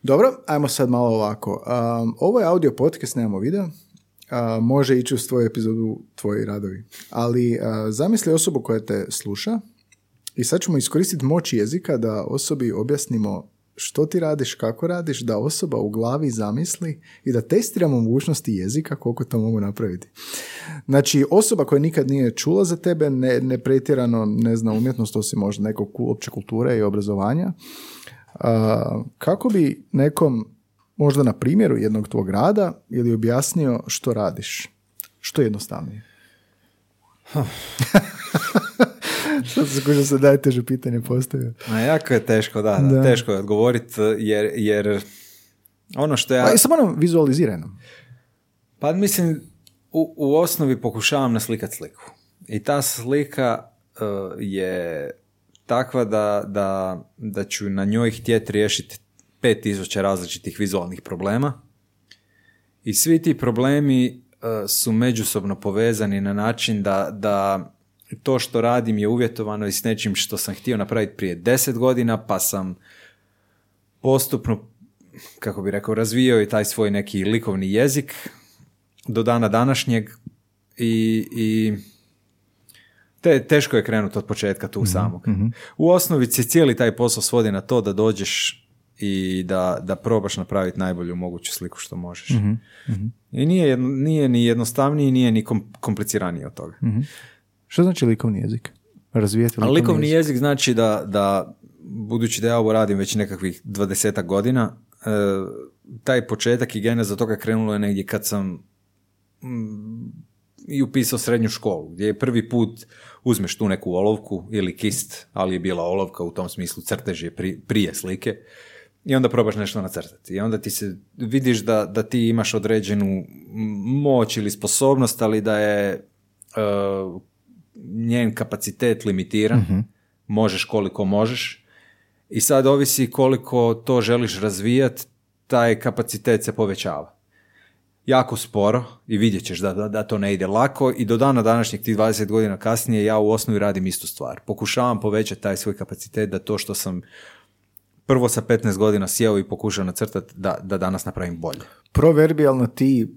Dobro, ajmo sad malo ovako. Um, ovo je audio podcast, nemamo video. Uh, može ići u tvoju epizodu tvoji radovi. Ali uh, zamisli osobu koja te sluša i sad ćemo iskoristiti moć jezika da osobi objasnimo što ti radiš, kako radiš, da osoba u glavi zamisli i da testiramo mogućnosti jezika koliko to mogu napraviti. Znači, osoba koja nikad nije čula za tebe, ne, ne pretjerano ne zna umjetnost, osim možda nekog opće kulture i obrazovanja, a, kako bi nekom, možda na primjeru jednog tvog rada, ili objasnio što radiš? Što je jednostavnije? Sad se kuža se najteže pitanje postavio. A jako je teško, da, da. teško je odgovoriti jer, jer ono što ja... Pa samo nam vizualizirano. Pa mislim, u, u osnovi pokušavam naslikati sliku. I ta slika uh, je takva da, da, da ću na njoj htjeti riješiti 5000 različitih vizualnih problema. I svi ti problemi uh, su međusobno povezani na način da, da to što radim je uvjetovano i s nečim što sam htio napraviti prije deset godina, pa sam postupno, kako bi rekao, razvijao i taj svoj neki likovni jezik do dana današnjeg i, i te, teško je krenuti od početka tu mm samog. Mhm. U osnovi se cijeli taj posao svodi na to da dođeš i da, da probaš napraviti najbolju moguću sliku što možeš. Mhm, mhm. I nije, nije ni jednostavniji, nije ni kompliciraniji od toga. Što znači likovni jezik? Razvijeti likovni, likovni jezik? znači da, da, budući da ja ovo radim već nekakvih dvadesetak godina, e, taj početak i geneza toga krenulo je negdje kad sam i upisao srednju školu, gdje je prvi put uzmeš tu neku olovku ili kist, ali je bila olovka u tom smislu crtež je prije slike i onda probaš nešto nacrtati. I onda ti se vidiš da, da ti imaš određenu moć ili sposobnost, ali da je e, njen kapacitet limitiran, mhm. možeš koliko možeš i sad ovisi koliko to želiš razvijati, taj kapacitet se povećava. Jako sporo i vidjet ćeš da, da, da to ne ide lako i do dana današnjeg tih 20 godina kasnije ja u osnovi radim istu stvar. Pokušavam povećati taj svoj kapacitet da to što sam prvo sa 15 godina sjeo i pokušao nacrtati da, da danas napravim bolje. Proverbijalno ti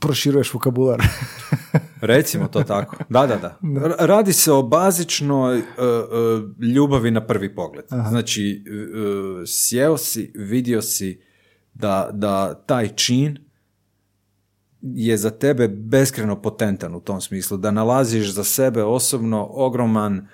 proširuješ vokabular. Recimo to tako. Da, da, da. Radi se o bazičnoj uh, uh, ljubavi na prvi pogled. Znači, uh, sjeo si, vidio si da, da taj čin je za tebe beskreno potentan u tom smislu, da nalaziš za sebe osobno ogroman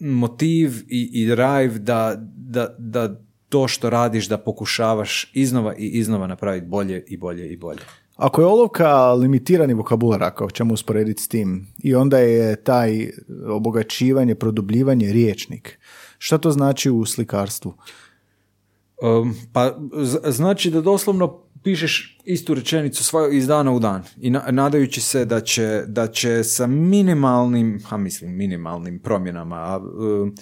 motiv i, i drive da, da, da to što radiš da pokušavaš iznova i iznova napraviti bolje i bolje i bolje. Ako je olovka limitirani vokabular, ako ćemo usporediti s tim, i onda je taj obogaćivanje, produbljivanje riječnik, šta to znači u slikarstvu? Um, pa znači da doslovno pišeš istu rečenicu svoj iz dana u dan i nadajući se da će, da će sa minimalnim, a mislim minimalnim promjenama, um,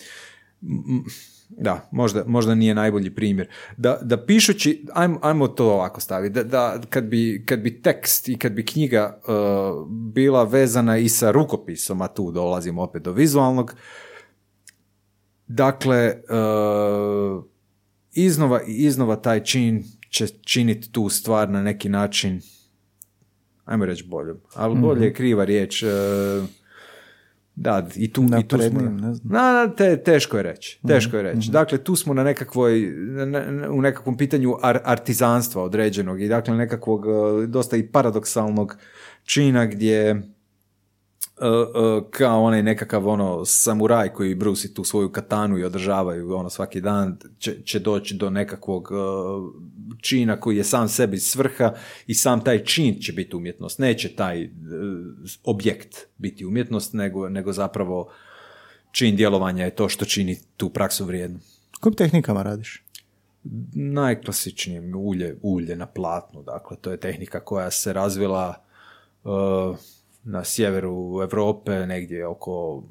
da, možda, možda nije najbolji primjer. Da, da pišući, ajmo, ajmo to ovako staviti, da, da kad, bi, kad bi tekst i kad bi knjiga uh, bila vezana i sa rukopisom, a tu dolazimo opet do vizualnog, dakle, uh, iznova i iznova taj čin će činiti tu stvar na neki način, ajmo reći bolje, ali bolje je mhm. kriva riječ, uh, da, i tu, i tu smo, ne znam. Na, te, teško je reći, teško je reći. Mhm. Dakle, tu smo na nekakvoj, u nekakvom pitanju artizanstva određenog i dakle nekakvog e, dosta i paradoksalnog čina gdje E, e, kao onaj nekakav ono samuraj koji brusi tu svoju katanu i održavaju ono svaki dan će, će doći do nekakvog e, čina koji je sam sebi svrha i sam taj čin će biti umjetnost. Neće taj objekt biti umjetnost, nego, nego zapravo čin djelovanja je to što čini tu praksu vrijednu. Kojim tehnikama radiš? Najklasičnije ulje, ulje na platnu, dakle to je tehnika koja se razvila na sjeveru Europe negdje oko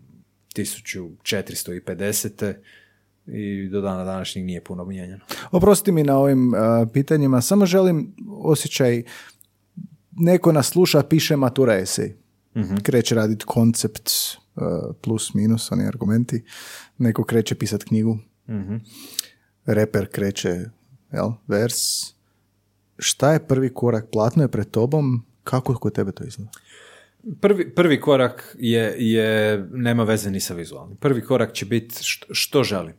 1450. i do dana današnjeg nije puno mijenjano. Oprosti mi na ovim pitanjima, samo želim osjećaj neko nas sluša, piše matura esej. uh Kreće raditi koncept plus minus, oni argumenti. Neko kreće pisati knjigu. uh reper kreće, jel, vers. Šta je prvi korak? Platno je pred tobom, kako kod tebe to izgleda? Prvi, prvi korak je, je, nema veze ni sa vizualnim. Prvi korak će biti što, što želim.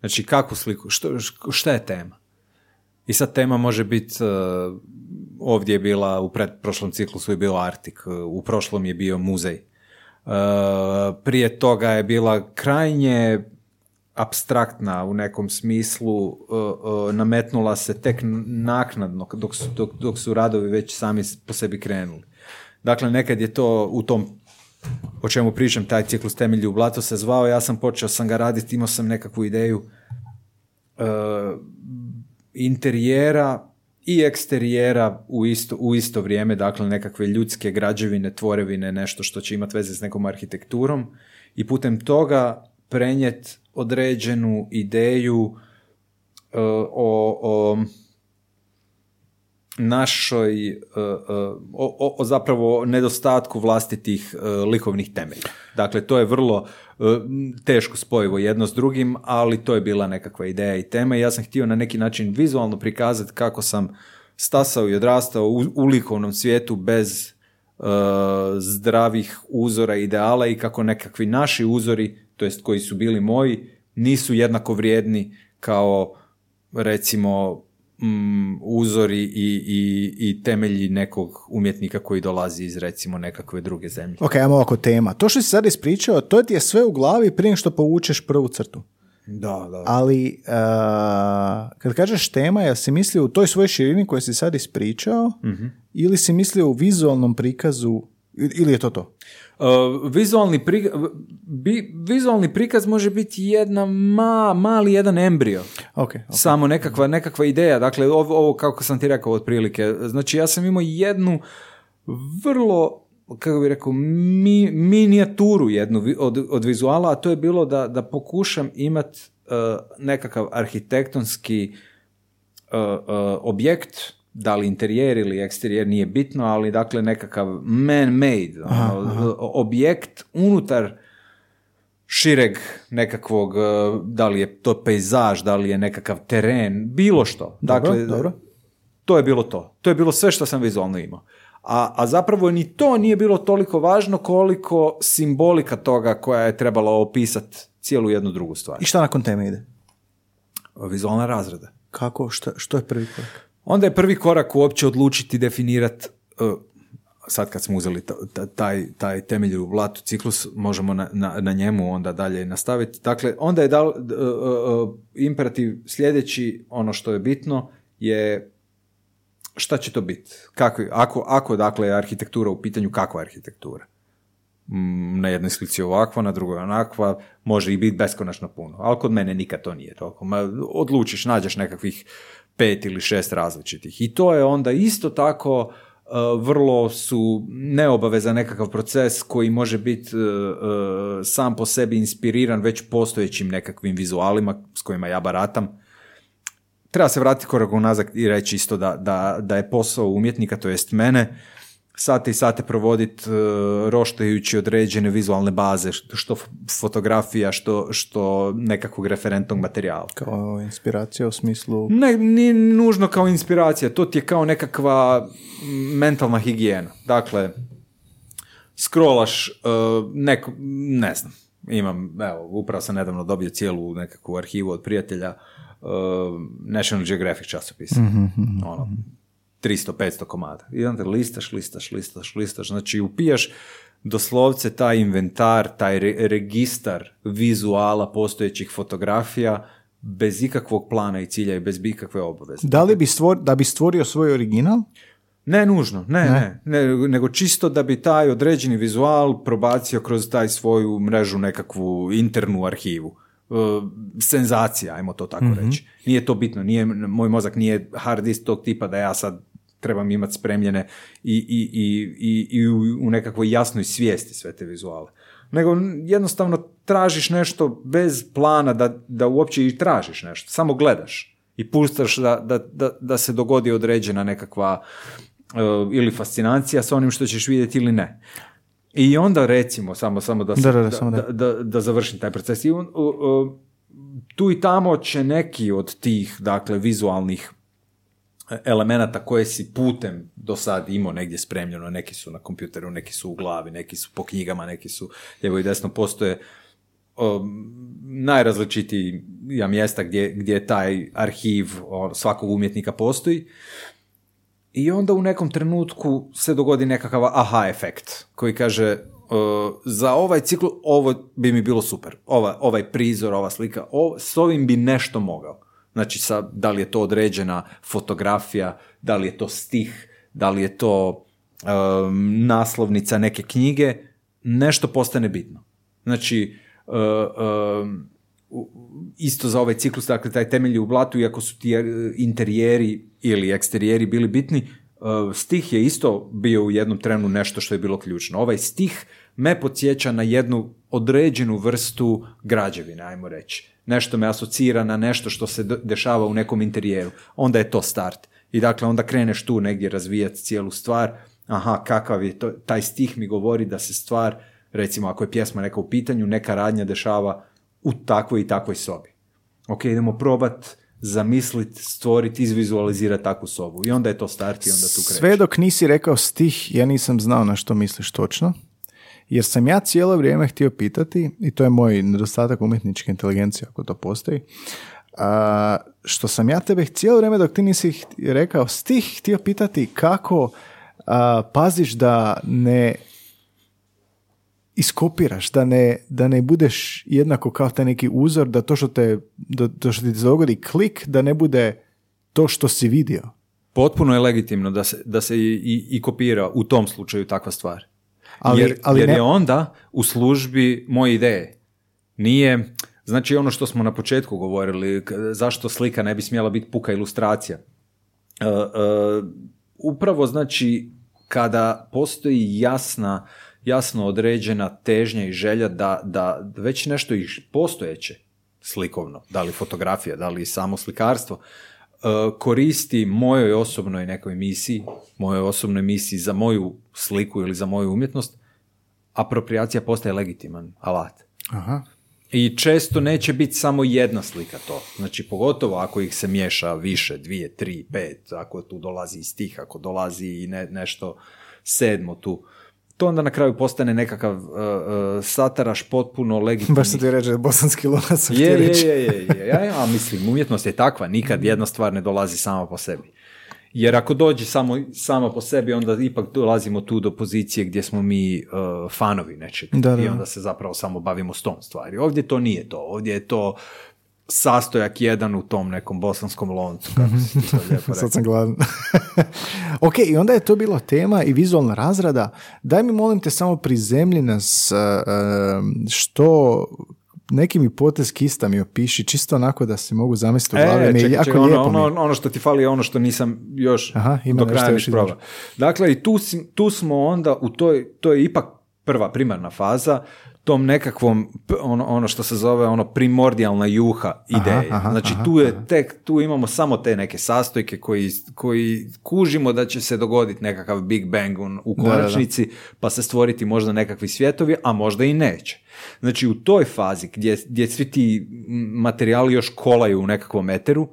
Znači, kakvu sliku, što, šta je tema? I sad tema može biti, uh, ovdje je bila, u predprošlom ciklusu je bio Artik, uh, u prošlom je bio muzej. Uh, prije toga je bila krajnje abstraktna u nekom smislu, nametnula se tek naknadno dok su, dok, dok su radovi već sami po sebi krenuli. Dakle, nekad je to u tom o čemu pričam, taj ciklus temelji u blato se zvao, ja sam počeo sam ga raditi, imao sam nekakvu ideju uh, interijera i eksterijera u isto, u isto vrijeme, dakle nekakve ljudske građevine, tvorevine, nešto što će imati veze s nekom arhitekturom i putem toga prenjet određenu ideju uh, o, o našoj, e, e, o, o, zapravo nedostatku vlastitih e, likovnih temelja. Dakle, to je vrlo teško spojivo jedno s drugim, ali to je bila nekakva ideja i tema ja sam htio na neki način vizualno prikazati kako sam stasao i odrastao u, u likovnom svijetu bez zdravih uzora ideala i kako nekakvi naši uzori, to jest koji su bili moji, nisu jednako vrijedni kao recimo mm, uzori i, i, i temelji nekog umjetnika koji dolazi iz recimo nekakve druge zemlje. Ok, ajmo ovako tema. To što si sad ispričao, to ti je sve u glavi prije što povučeš prvu crtu. Da, da. Ali uh, kad kažeš tema, ja si mislio u toj svojoj širini koju si sad ispričao Mhm. ili si mislio u vizualnom prikazu ili je to to? Uh, vizualni, pri, bi, vizualni prikaz može biti jedna ma, mali jedan embrio. Ok, Samo nekakva, nekakva ideja. Dakle, ovo, ovo kako sam ti rekao otprilike. Znači, ja sam imao jednu vrlo kako bih rekao, mi, minijaturu jednu od, od vizuala, a to je bilo da, da pokušam imat uh, nekakav arhitektonski uh, uh, objekt, da li interijer ili eksterijer nije bitno, ali dakle nekakav man-made ono, objekt unutar šireg nekakvog, uh, da li je to pejzaž, da li je nekakav teren, bilo što. Dakle, dobro. to je bilo to. To je bilo sve što sam vizualno imao. A, a zapravo ni to nije bilo toliko važno koliko simbolika toga koja je trebala opisati cijelu jednu drugu stvar. I šta nakon teme ide? Vizualna razrada. Kako, šta, što je prvi korak? Onda je prvi korak uopće odlučiti definirati sad kad smo uzeli ta- ta- taj, taj temelj u blatu ciklus, možemo na, na, na njemu onda dalje nastaviti. Dakle, onda je dal, e, e, imperativ sljedeći, ono što je bitno, je šta će to biti? Kako, ako, ako dakle je arhitektura u pitanju, kakva arhitektura? Mm, Na jednoj slici ovakva, na drugoj onakva, može i biti beskonačno puno, ali kod mene nikad to nije toliko. Ma, odlučiš, nađeš nekakvih pet ili šest različitih. I to je onda isto tako uh, vrlo su neobavezan nekakav proces koji može biti uh, uh, sam po sebi inspiriran već postojećim nekakvim vizualima s kojima ja baratam treba se vratiti korak unazad i reći isto da, da, da je posao umjetnika, to jest mene, sate i sate provoditi roštajući određene vizualne baze, što, fotografija, što, što nekakvog referentnog materijala. Kao inspiracija u smislu... Ne, nije nužno kao inspiracija, to ti je kao nekakva mentalna higijena. Dakle, scrollaš, uh, neko, ne znam, imam, evo, upravo sam nedavno dobio cijelu nekakvu arhivu od prijatelja uh, National Geographic časopis. Ono, 300-500 komada. I onda listaš, listaš, listaš, listaš. Znači, upijaš doslovce taj inventar, taj re- registar vizuala postojećih fotografija bez ikakvog plana i cilja i bez ikakve obaveze. Da li bi stvor, da bi stvorio svoj original? Ne nužno, ne, ne, ne, nego čisto da bi taj određeni vizual probacio kroz taj svoju mrežu nekakvu internu arhivu. E, senzacija, ajmo to tako reći. Nije to bitno, nije, moj mozak nije hard disk tog tipa da ja sad trebam imati spremljene i, i, i, i, i u, nekakvoj jasnoj svijesti sve te vizuale. Nego jednostavno tražiš nešto bez plana da, da uopće i tražiš nešto, samo gledaš i puštaš da, da, da, da se dogodi određena nekakva e, ili fascinacija sa onim što ćeš vidjeti ili ne. I onda recimo, samo, samo da, Da, da, da, samo da. da, da, da završim taj proces. I on, u- u- Tu i tamo će neki od tih, dakle, vizualnih elemenata koje si putem do sad imao negdje spremljeno, neki su na kompjuteru, neki su u glavi, neki su po knjigama, neki su lijevo i desno, postoje najrazličitija mjesta gdje, gdje taj arhiv svakog umjetnika postoji. I onda u nekom trenutku se dogodi nekakav aha efekt koji kaže za ovaj cikl ovo bi mi bilo super, Ova, ovaj prizor, ova slika, s ovim bi nešto mogao. Znači, sa, da li je to određena fotografija, da li je to stih, da li je to naslovnica neke knjige, nešto postane bitno. Znači, isto za ovaj ciklus, dakle, taj temelji u blatu, iako su ti interijeri ili eksterijeri bili bitni, stih je isto bio u jednom trenu nešto što je bilo ključno. Ovaj stih me podsjeća na jednu određenu vrstu građevine, ajmo reći nešto me asocira na nešto što se dešava u nekom interijeru, onda je to start. I dakle, onda kreneš tu negdje razvijati cijelu stvar, aha, kakav je to, taj stih mi govori da se stvar, recimo ako je pjesma neka u pitanju, neka radnja dešava u takvoj i takvoj sobi. Ok, idemo probat zamisliti, stvoriti, izvizualizirati takvu sobu. I onda je to start i onda tu kreće. Sve dok nisi rekao stih, ja nisam znao na što misliš točno. Jer sam ja cijelo vrijeme htio pitati, i to je moj nedostatak umjetničke inteligencije, ako to postoji, a, što sam ja tebe cijelo vrijeme dok ti nisi rekao stih htio pitati kako a, paziš da ne iskopiraš, da ne, da ne budeš jednako kao taj neki uzor, da to što, te, da, to što ti dogodi klik, da ne bude to što si vidio. Potpuno je legitimno da se, da se i, i kopira u tom slučaju takva stvar. Ali, jer, ali jer je onda u službi moje ideje. Nije, znači ono što smo na početku govorili, zašto slika ne bi smjela biti puka ilustracija. Uh, uh, upravo znači kada postoji jasna, jasno određena težnja i želja da, da već nešto i postojeće slikovno, da li fotografija, da li samo slikarstvo, koristi mojoj osobnoj nekoj misiji, mojoj osobnoj misiji za moju sliku ili za moju umjetnost, apropriacija postaje legitiman alat. Aha. I često neće biti samo jedna slika to. Znači, pogotovo ako ih se miješa više, dvije, tri, pet, ako tu dolazi i stih, ako dolazi i ne, nešto sedmo tu to onda na kraju postane nekakav uh, uh, sataraš potpuno legitimni. Baš se ti reče bosanski lunac. Je, je, je, je, je, ja, ja, mislim, umjetnost je takva, nikad jedna stvar ne dolazi sama po sebi. Jer ako dođe samo, sama po sebi, onda ipak dolazimo tu do pozicije gdje smo mi uh, fanovi nečeg. Da, da. I onda se zapravo samo bavimo s tom stvari. Ovdje to nije to. Ovdje je to sastojak jedan u tom nekom bosanskom loncu. Kako si to lijepo Sad sam gladan. ok, i onda je to bilo tema i vizualna razrada. Daj mi molim te samo prizemlji nas uh, što neki mi potez kista mi opiši, čisto onako da se mogu zamisliti u glavi. E, čekaj, čekaj, ono, ono, ono, što ti fali je ono što nisam još Aha, ima do kraja probao. Dakle, i tu, tu smo onda u toj, to je ipak prva primarna faza, tom nekakvom ono, ono što se zove ono primordijalna juha ideje. znači tu je tek, tu imamo samo te neke sastojke koji, koji kužimo da će se dogoditi nekakav Big Bang u konačnici pa se stvoriti možda nekakvi svjetovi, a možda i neće. Znači u toj fazi gdje, gdje svi ti materijali još kolaju u nekakvom eteru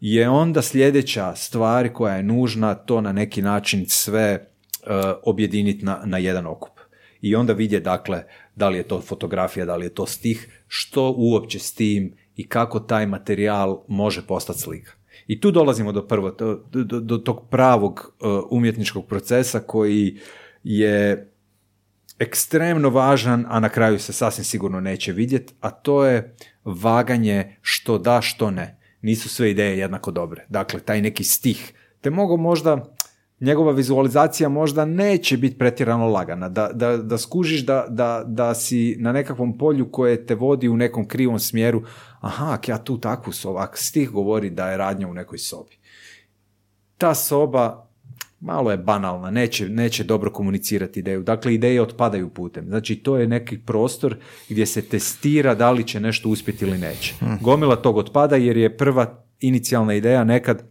je onda sljedeća stvar koja je nužna to na neki način sve uh, objediniti na, na jedan okup. I onda vidje dakle da li je to fotografija, da li je to stih, što uopće s tim i kako taj materijal može postati slika. I tu dolazimo do prvo, do, do, do tog pravog uh, umjetničkog procesa koji je ekstremno važan, a na kraju se sasvim sigurno neće vidjeti, a to je vaganje što da, što ne. Nisu sve ideje jednako dobre. Dakle, taj neki stih te mogu možda njegova vizualizacija možda neće biti pretjerano lagana, da, da, da skužiš da, da, da si na nekakvom polju koje te vodi u nekom krivom smjeru, aha, ja tu takvu sobu, ako stih govori da je radnja u nekoj sobi. Ta soba malo je banalna, neće, neće dobro komunicirati ideju. Dakle, ideje otpadaju putem. Znači, to je neki prostor gdje se testira da li će nešto uspjeti ili neće. Hm. Gomila tog otpada jer je prva inicijalna ideja nekad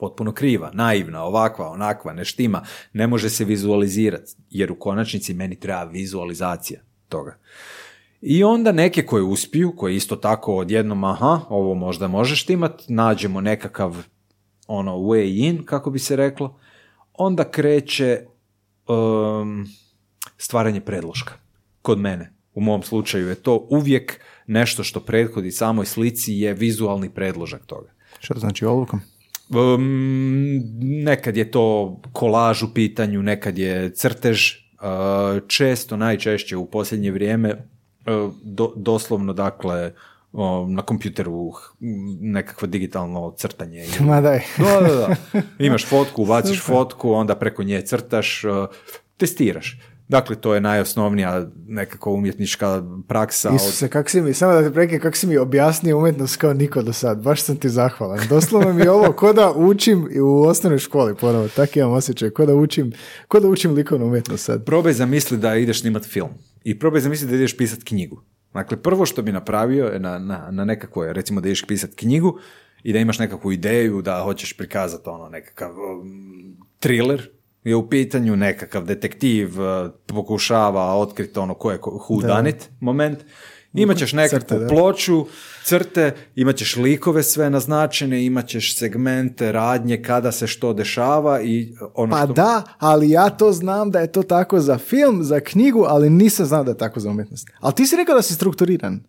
potpuno kriva, naivna, ovakva, onakva, ne štima, ne može se vizualizirati, jer u konačnici meni treba vizualizacija toga. I onda neke koje uspiju, koje isto tako odjednom, aha, ovo možda možeš imat, nađemo nekakav ono way in, kako bi se reklo, onda kreće um, stvaranje predloška. Kod mene, u mom slučaju je to uvijek nešto što prethodi samoj slici je vizualni predložak toga. Što znači olovkom? Um, nekad je to kolaž u pitanju, nekad je crtež, uh, često, najčešće u posljednje vrijeme, uh, do, doslovno, dakle, na kompjuteru nekakvo digitalno crtanje. Ma daj. Da, da, da. Imaš fotku, ubaciš fotku, onda preko nje crtaš, uh, testiraš. Dakle, to je najosnovnija nekako umjetnička praksa. Isuse, kak si mi, samo da te preke, kako si mi objasnio umjetnost kao niko do sad. Baš sam ti zahvalan. Doslovno mi je ovo ko da učim u osnovnoj školi ponovo. Tako imam osjećaj. Ko da učim, ko da učim likovnu umjetnost sad. Probaj zamisli da ideš snimat film. I probaj zamisli da ideš pisat knjigu. Dakle, prvo što bi napravio je na, na, na nekakvoj, recimo da ideš pisat knjigu i da imaš nekakvu ideju da hoćeš prikazati ono nekakav um, thriller, je u pitanju nekakav detektiv uh, pokušava otkriti ono ko je who done it moment. Imaćeš nekakvu Crte, ploču, crte, imat ćeš likove sve naznačene, imat ćeš segmente, radnje, kada se što dešava i ono Pa što... da, ali ja to znam da je to tako za film, za knjigu, ali nisam znao da je tako za umjetnost. Ali ti si rekao da si strukturiran.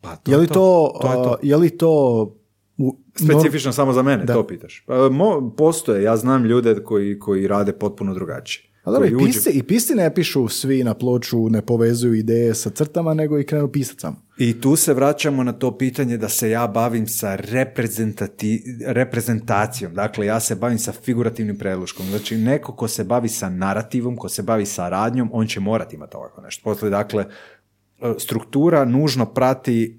Pa Je li to, to je to. uh, je li to u, Specifično samo za mene, Da. to pitaš. Pa, mo, postoje, ja znam ljude koji, koji rade potpuno drugačije. Ali dobro, i pisci, i pisci ne pišu svi na ploču, ne povezuju ideje sa crtama, nego i krenu pisat samo. I tu se vraćamo na to pitanje da se ja bavim sa reprezentati, reprezentacijom. Dakle, ja se bavim sa figurativnim predloškom. Znači, neko ko se bavi sa narativom, ko se bavi sa radnjom, on će morati imati ovako nešto. Poslije, dakle, struktura nužno prati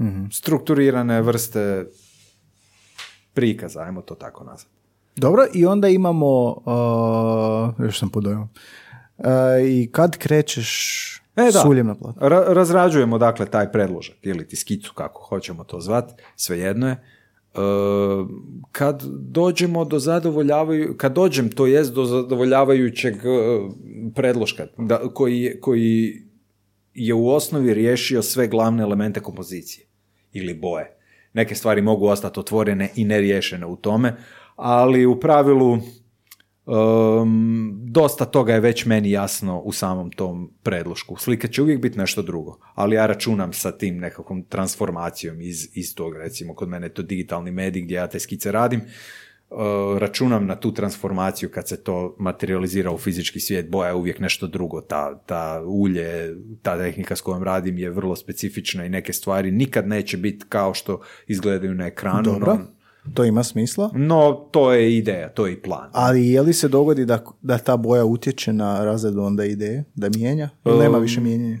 e, strukturirane vrste prikaza, ajmo to tako nazvati. Dobro, i onda imamo, uh, još sam podojao, uh, i kad krećeš E, da. suljem na platnu? Ra- razrađujemo dakle taj predložak ili ti skicu kako hoćemo to zvati, svejedno je. E, kad dođemo do zadovoljavaju, kad dođem to jest do zadovoljavajućeg e, predloška da, koji, koji je u osnovi riješio sve glavne elemente kompozicije ili boje. Neke stvari mogu ostati otvorene i neriješene u tome, ali u pravilu Um, dosta toga je već meni jasno u samom tom predlošku. Slika će uvijek biti nešto drugo, ali ja računam sa tim nekakvom transformacijom iz, iz tog, recimo kod mene je to digitalni medij gdje ja te skice radim, računam na tu transformaciju kad se to materializira u fizički svijet, boja je uvijek nešto drugo, ta, ta ulje, ta tehnika s kojom radim je vrlo specifična i neke stvari nikad neće biti kao što izgledaju na ekranu, Dobro, no, to ima smisla. no to je ideja, to je i plan. Ali je li se dogodi da, da ta boja utječe na razredu onda ideje, da mijenja? Ili nema više mijenjanja?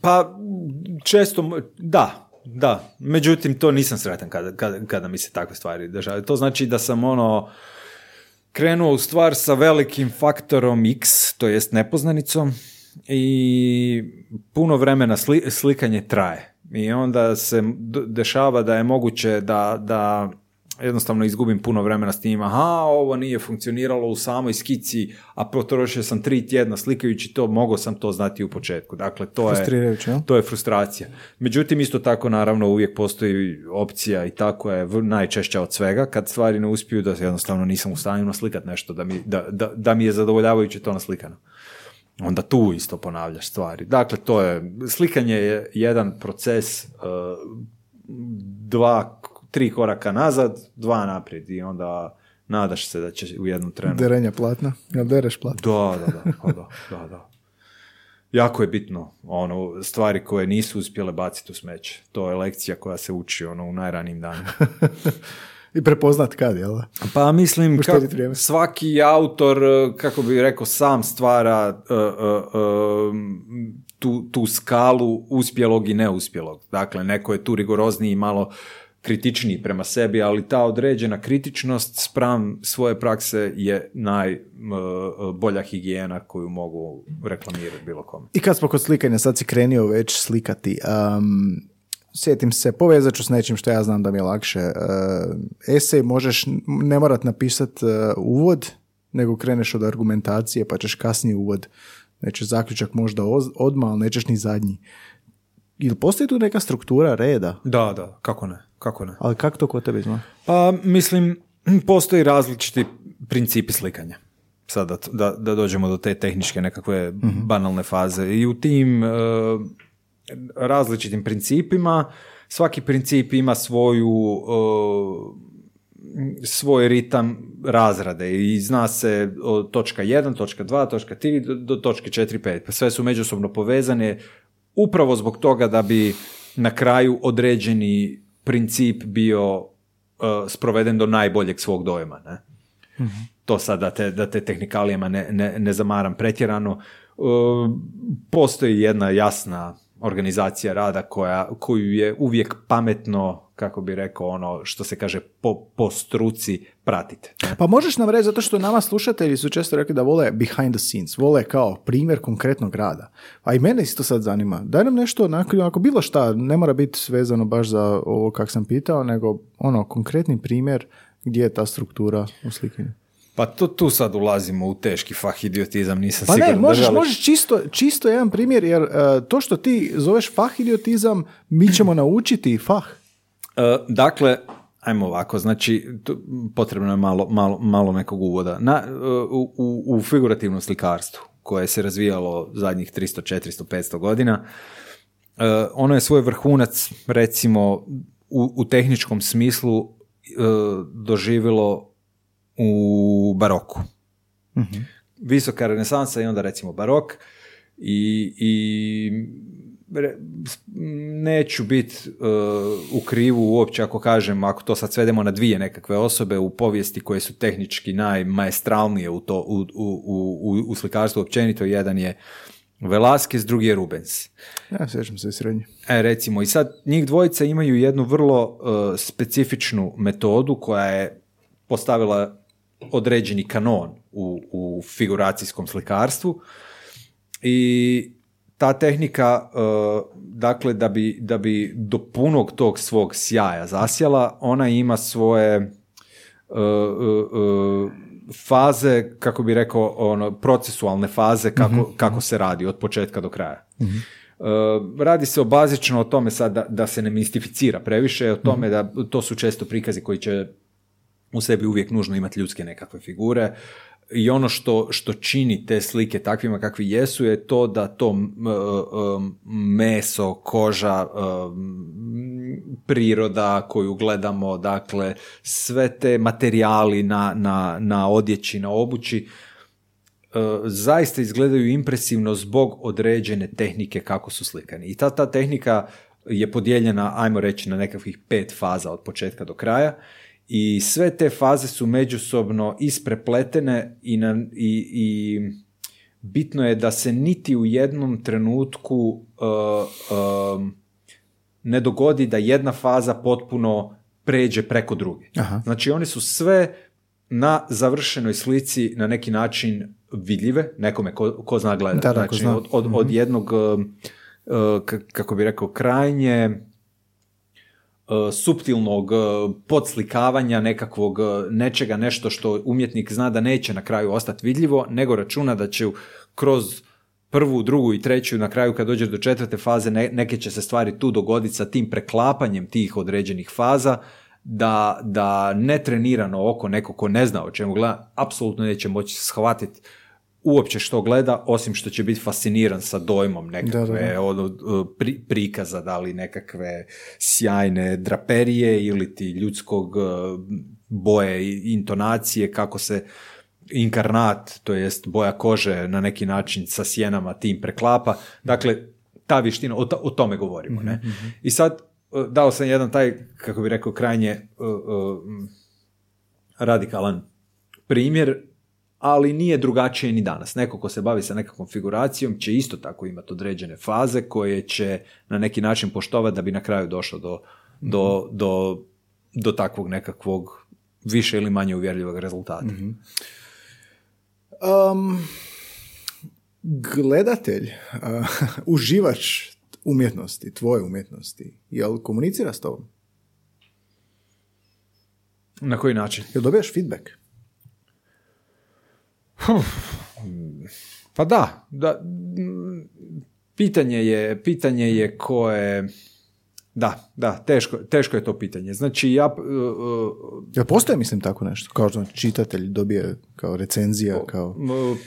Pa često, da, da. Međutim, to nisam sretan kada, kada, kada mi se takve stvari dešavaju. To znači da sam ono krenuo u stvar sa velikim faktorom x, to jest nepoznanicom i puno vremena sli- slikanje traje. I onda se dešava da je moguće da, da jednostavno izgubim puno vremena s tim, aha, ovo nije funkcioniralo u samoj skici, a potrošio sam tri tjedna slikajući to, mogao sam to znati u početku. Dakle, to je, to je frustracija. Međutim, isto tako, naravno, uvijek postoji opcija i tako je najčešća od svega, kad stvari ne uspiju da jednostavno nisam u stanju naslikat nešto, da mi, da, da, da mi je zadovoljavajuće to naslikano. Onda tu isto ponavljaš stvari. Dakle, to je, slikanje je jedan proces, uh, dva, tri koraka nazad, dva naprijed i onda nadaš se da će u jednom trenu Derenja platna? Jel dereš platna? da, da, da, da, da, da. Jako je bitno, ono, stvari koje nisu uspjele baciti u smeće. To je lekcija koja se uči, ono, u najranijim danima. I prepoznat kad, jel? Pa mislim, vrijeme. svaki autor, eh, kako bi rekao, sam stvara eh, eh, eh, tu, tu skalu uspjelog i neuspjelog. Dakle, neko je tu rigorozniji i malo kritičniji prema sebi, ali ta određena kritičnost spram svoje prakse je najbolja higijena koju mogu reklamirati bilo kome. I kad smo kod slikanja, sad si krenio već slikati. Um, sjetim se, povezat ću s nečim što ja znam da mi je lakše. Uh, esej možeš, ne morat napisat uh, uvod, nego kreneš od argumentacije, pa ćeš kasnije uvod. Nećeš zaključak možda odmah, ali nećeš ni zadnji. ili postoji tu neka struktura reda? Da, da, kako ne, kako ne. Ali kako to kod tebe izgleda? Pa, mislim, postoji različiti principi slikanja. Sada da, da dođemo do te tehničke nekakve banalne faze. I u tim e, različitim principima svaki princip ima svoju e, svoj ritam razrade i zna se od točka 1, točka 2, točka 3 do, do točke 4, 5. Pa sve su međusobno povezane upravo zbog toga da bi na kraju određeni princip bio uh, sproveden do najboljeg svog dojma. Ne? To sad da te, da te tehnikalijama ne, ne, ne zamaram pretjerano. Uh, postoji jedna jasna organizacija rada koja, koju je uvijek pametno, kako bi rekao ono što se kaže po, po struci pratite. Pa možeš nam reći, zato što nama slušatelji su često rekli da vole behind the scenes, vole kao primjer konkretnog rada. A i mene isto sad zanima. Daj nam nešto, onako, ako bilo šta, ne mora biti vezano baš za ovo kak sam pitao, nego ono, konkretni primjer gdje je ta struktura u slikanju. Pa to, tu sad ulazimo u teški fah idiotizam, nisam Pa siguran. ne, možeš, držali- možeš čisto, čisto jedan primjer, jer e, to što ti zoveš fah idiotizam, mi ćemo naučiti fah. E, dakle, ajmo ovako, znači, tu, potrebno je malo, malo, malo nekog uvoda. Na, e, u, u, u figurativnom slikarstvu, koje se razvijalo zadnjih 300, 400, 500 godina, ono je svoj vrhunac, recimo, u, u tehničkom smislu doživjelo u baroku. Visoka renesansa i onda recimo barok i, i re- neću biti u krivu uopće ako kažem, ako to sad svedemo na dvije nekakve osobe u povijesti koje su tehnički najmaestralnije u, to, u, u, u, u slikarstvu općenito, jedan je Velasquez, drugi je Rubens. Ja sjećam se srednje. E, recimo, i sad njih dvojica imaju jednu vrlo e, specifičnu metodu koja je postavila određeni kanon u, u figuracijskom slikarstvu. I ta tehnika, e, dakle, da bi, da bi do punog tog svog sjaja zasjala, ona ima svoje e, e, faze, kako bi rekao, ono, procesualne faze kako, kako se radi od početka do kraja. E, radi se o bazično o tome sad da, da se ne mistificira previše, o tome da to su često prikazi koji će u sebi uvijek nužno imati ljudske nekakve figure i ono što, što čini te slike takvima kakvi jesu je to da to meso, koža, priroda koju gledamo, dakle sve te materijali na, na, na odjeći, na obući, e, zaista izgledaju impresivno zbog određene tehnike kako su slikani. I ta, ta tehnika je podijeljena, ajmo reći, na nekakvih pet faza od početka do kraja i sve te faze su međusobno isprepletene i, na, i, i bitno je da se niti u jednom trenutku uh, um, ne dogodi da jedna faza potpuno pređe preko druge. Aha. Znači one su sve na završenoj slici na neki način vidljive, nekome ko, ko zna gledati. Da, da, ko znači, zna. od, od, od jednog, uh, uh, kako bi rekao, krajnje uh, suptilnog uh, podslikavanja nekakvog uh, nečega, nešto što umjetnik zna da neće na kraju ostati vidljivo, nego računa da će kroz prvu, drugu i treću, na kraju kad dođe do četvrte faze, ne- neke će se stvari tu dogoditi sa tim preklapanjem tih određenih faza, da, da netrenirano oko neko ko ne zna o čemu gleda, apsolutno neće moći shvatiti uopće što gleda, osim što će biti fasciniran sa dojmom nekakve Da, da, da. ono, pri- prikaza, da li nekakve sjajne draperije ili ti ljudskog eh, boje i intonacije, kako se inkarnat, to jest boja kože na neki način sa sjenama tim preklapa. Dakle, ta vještina, o, o tome govorimo. Ne? I sad, eh, dao sam jedan taj, kako bi rekao, krajnje eh, m, radikalan primjer, ali nije drugačije ni danas. Neko ko se bavi sa nekakvom figuracijom će isto tako imati određene faze koje će na neki način poštovati da bi na kraju došlo do, do, do, do takvog nekakvog više ili manje uvjerljivog rezultata. Um, gledatelj, uh, uživač umjetnosti, tvoje umjetnosti, jel komunicira s tobom? Na koji način? Jel dobijaš feedback? Pa da, da mm, pitanje je, pitanje je koje... Da, da, teško, teško je to pitanje. Znači, ja... Uh, uh, Jel postoje, mislim, tako nešto? Kao što čitatelj dobije kao recenzija, kao...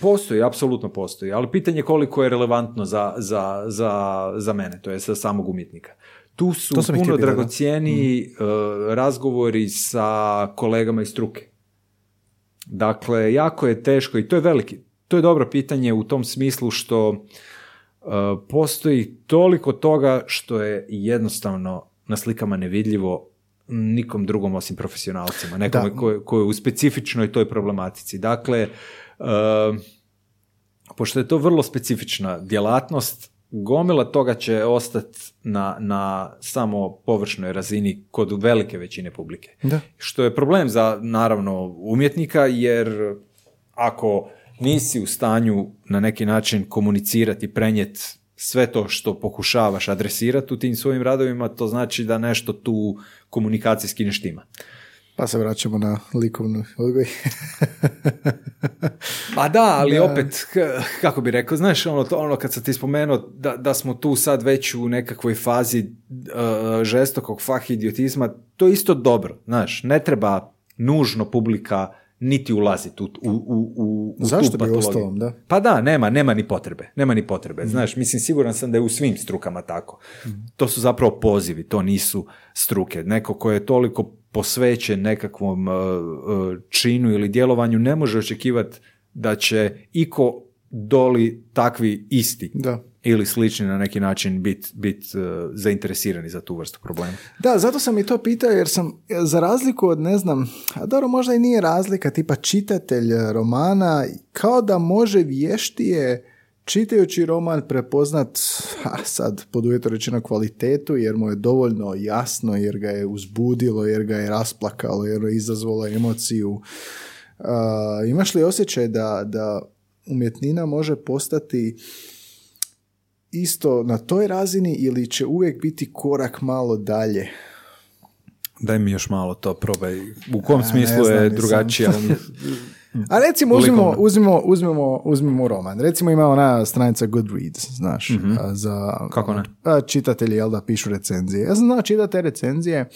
Postoji, apsolutno postoji, ali pitanje je koliko je relevantno za, za, za, za mene, to je sa samog umjetnika. Tu su To puno da. dragocijeniji uh, razgovori sa kolegama iz struke. Dakle, jako je teško i to je veliki, to je dobro pitanje u tom smislu što uh, postoji toliko toga što je jednostavno na slikama nevidljivo nikom drugom osim profesionalcima, nekome Da. ko, je- u specifičnoj toj problematici. Dakle, uh, pošto je to vrlo specifična djelatnost, gomila toga će ostati na, na samo površnoj razini kod velike većine publike. Da. Što je problem za, naravno, umjetnika, jer ako nisi u stanju na neki način komunicirati, prenijeti sve to što pokušavaš adresirati u tim svojim radovima, to znači da nešto tu komunikacijski ne štima. Pa se vraćamo na likovnu odgoj. Pa da, ali opet, kako bi rekao, znaš, ono, to, ono kad sam ti spomenuo da, da smo tu sad već u nekakvoj fazi uh, žestokog fah idiotizma, to je isto dobro, znaš, ne treba nužno publika niti ulaziti u, u, u, u, u Zašto tu bi uostalom, da? Pa da, nema, nema ni potrebe, nema ni potrebe, znaš, mislim, siguran sam da je u svim strukama tako. To su zapravo pozivi, to nisu struke. Neko ko je toliko posvećen nekakvom uh, uh, činu ili djelovanju ne može očekivati da će iko doli takvi isti Da. ili slični na neki način biti bit, uh, zainteresirani za tu vrstu problema. Da, zato sam i to pitao jer sam, za razliku od, ne znam, a dobro, možda i nije razlika, tipa čitatelj romana, kao da može vještije čitajući roman prepoznat, ha, sad pod uvjetom rečeno kvalitetu, jer mu je dovoljno jasno, jer ga je uzbudilo, jer ga je rasplakalo, jer je izazvalo emociju. A, imaš li osjećaj da, da umjetnina može postati isto na toj razini ili će uvijek biti korak malo dalje? Daj mi još malo to probaj. U kom A, smislu znam, je drugačija? A recimo uzmimo, Likovno. uzmimo, uzmimo, uzmimo roman. Recimo ima ona stranica Goodreads, znaš, a, za. Kako ne? čitatelji, jel da, pišu recenzije. Ja sam znao čitati te recenzije,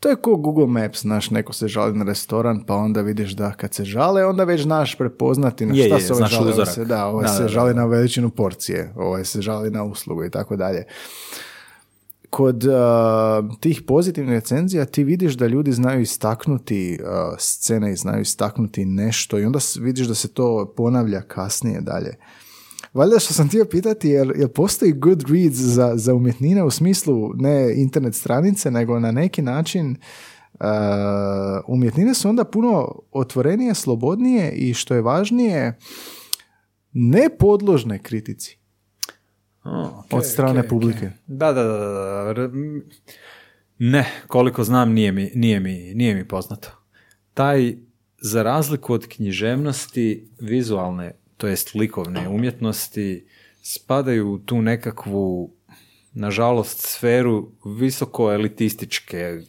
to je ko Google Maps, znaš, neko se žali na restoran, pa onda vidiš da kad se žale, onda već znaš prepoznati na šta je, se ovaj znaš žali. Ovaj uzorak. se, da, ovaj Da, se da, da. žali na veličinu porcije, ovaj se žali na uslugu i tako dalje. Kod uh, tih pozitivnih recenzija ti vidiš da ljudi znaju istaknuti uh, scene i znaju istaknuti nešto i onda vidiš da se to ponavlja kasnije dalje. Valjda što sam htio pitati, jer, jer postoji Goodreads za, za umjetnine u smislu ne internet stranice, nego na neki način uh, umjetnine su onda puno otvorenije, slobodnije i što je važnije, ne podložne kritici O, od strane ok, publike. ok. Da, da, da, da, Ne, koliko znam nije mi, nije mi, nije mi poznato. Taj, za razliku od književnosti, vizualne, to jest likovne umjetnosti, spadaju u tu nekakvu, nažalost, sferu visoko elitističke